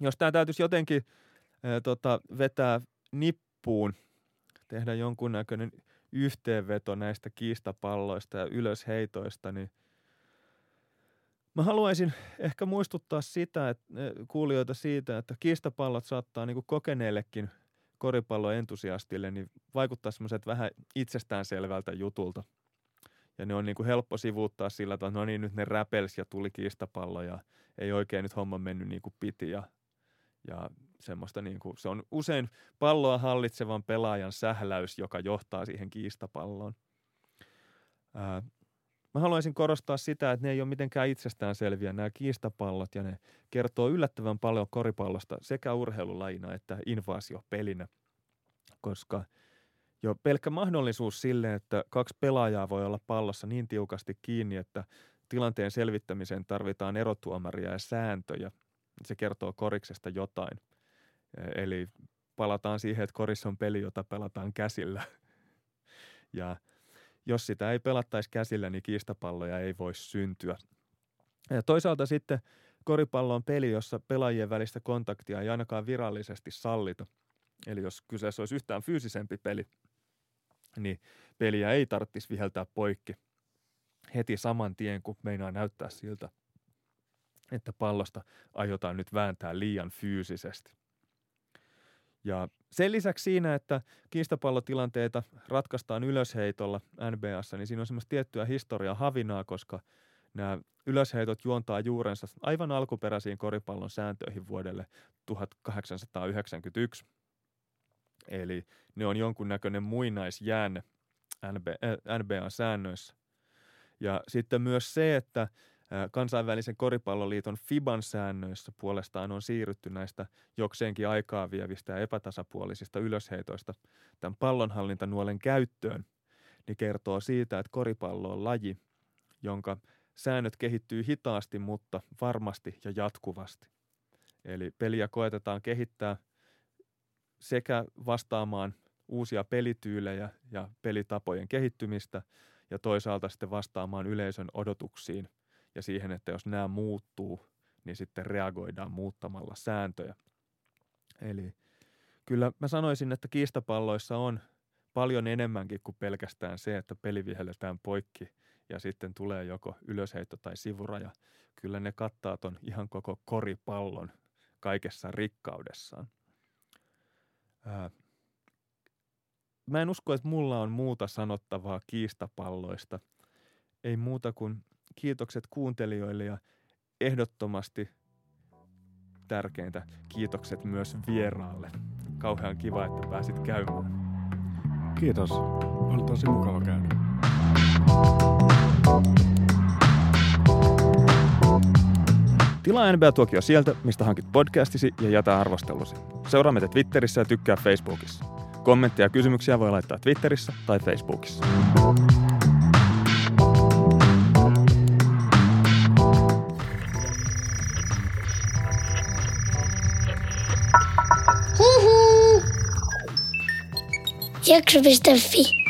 Jos tämä täytyisi jotenkin ää, tota, vetää nippuun, tehdä jonkunnäköinen yhteenveto näistä kiistapalloista ja ylösheitoista, niin mä haluaisin ehkä muistuttaa sitä, että, kuulijoita siitä, että kiistapallot saattaa niin kokeneellekin koripalloentusiastille niin vaikuttaa semmoiset vähän itsestäänselvältä jutulta – ja ne on niin kuin helppo sivuuttaa sillä, että no niin, nyt ne räpels ja tuli kiistapallo ja ei oikein nyt homma mennyt niin kuin piti ja, ja semmoista niin kuin, se on usein palloa hallitsevan pelaajan sähläys, joka johtaa siihen kiistapalloon. Ää, mä haluaisin korostaa sitä, että ne ei ole mitenkään itsestään selviä nämä kiistapallot ja ne kertoo yllättävän paljon koripallosta sekä urheilulajina että invaasiopelinä, koska – jo pelkkä mahdollisuus sille, että kaksi pelaajaa voi olla pallossa niin tiukasti kiinni, että tilanteen selvittämiseen tarvitaan erotuomaria ja sääntöjä. Se kertoo koriksesta jotain. E, eli palataan siihen, että korissa on peli, jota pelataan käsillä. Ja jos sitä ei pelattaisi käsillä, niin kiistapalloja ei voi syntyä. Ja toisaalta sitten koripallo on peli, jossa pelaajien välistä kontaktia ei ainakaan virallisesti sallita. Eli jos kyseessä olisi yhtään fyysisempi peli – niin peliä ei tarvitsisi viheltää poikki heti saman tien, kun meinaa näyttää siltä, että pallosta aiotaan nyt vääntää liian fyysisesti. Ja sen lisäksi siinä, että kiistapallotilanteita ratkaistaan ylösheitolla NBAssa, niin siinä on semmoista tiettyä historiaa havinaa, koska nämä ylösheitot juontaa juurensa aivan alkuperäisiin koripallon sääntöihin vuodelle 1891 – Eli ne on jonkunnäköinen muinaisjäänne NBA-säännöissä. Äh, ja sitten myös se, että äh, kansainvälisen koripalloliiton FIBAN säännöissä puolestaan on siirrytty näistä jokseenkin aikaa vievistä ja epätasapuolisista ylösheitoista tämän pallonhallintanuolen käyttöön, niin kertoo siitä, että koripallo on laji, jonka säännöt kehittyy hitaasti, mutta varmasti ja jatkuvasti. Eli peliä koetetaan kehittää – sekä vastaamaan uusia pelityylejä ja pelitapojen kehittymistä ja toisaalta sitten vastaamaan yleisön odotuksiin ja siihen, että jos nämä muuttuu, niin sitten reagoidaan muuttamalla sääntöjä. Eli kyllä mä sanoisin, että kiistapalloissa on paljon enemmänkin kuin pelkästään se, että peli vihelletään poikki ja sitten tulee joko ylösheitto tai sivuraja. Kyllä ne kattaa ton ihan koko koripallon kaikessa rikkaudessaan. Ää, mä en usko, että mulla on muuta sanottavaa kiistapalloista. Ei muuta kuin kiitokset kuuntelijoille ja ehdottomasti tärkeintä, kiitokset myös vieraalle. Kauhean kiva, että pääsit käymään. Kiitos. Oli tosi mukava käydä. Tilaa NBA-tuokio sieltä, mistä hankit podcastisi ja jätä arvostelusi. Seuraa meitä Twitterissä ja tykkää Facebookissa. Kommentteja ja kysymyksiä voi laittaa Twitterissä tai Facebookissa. Jakso.fi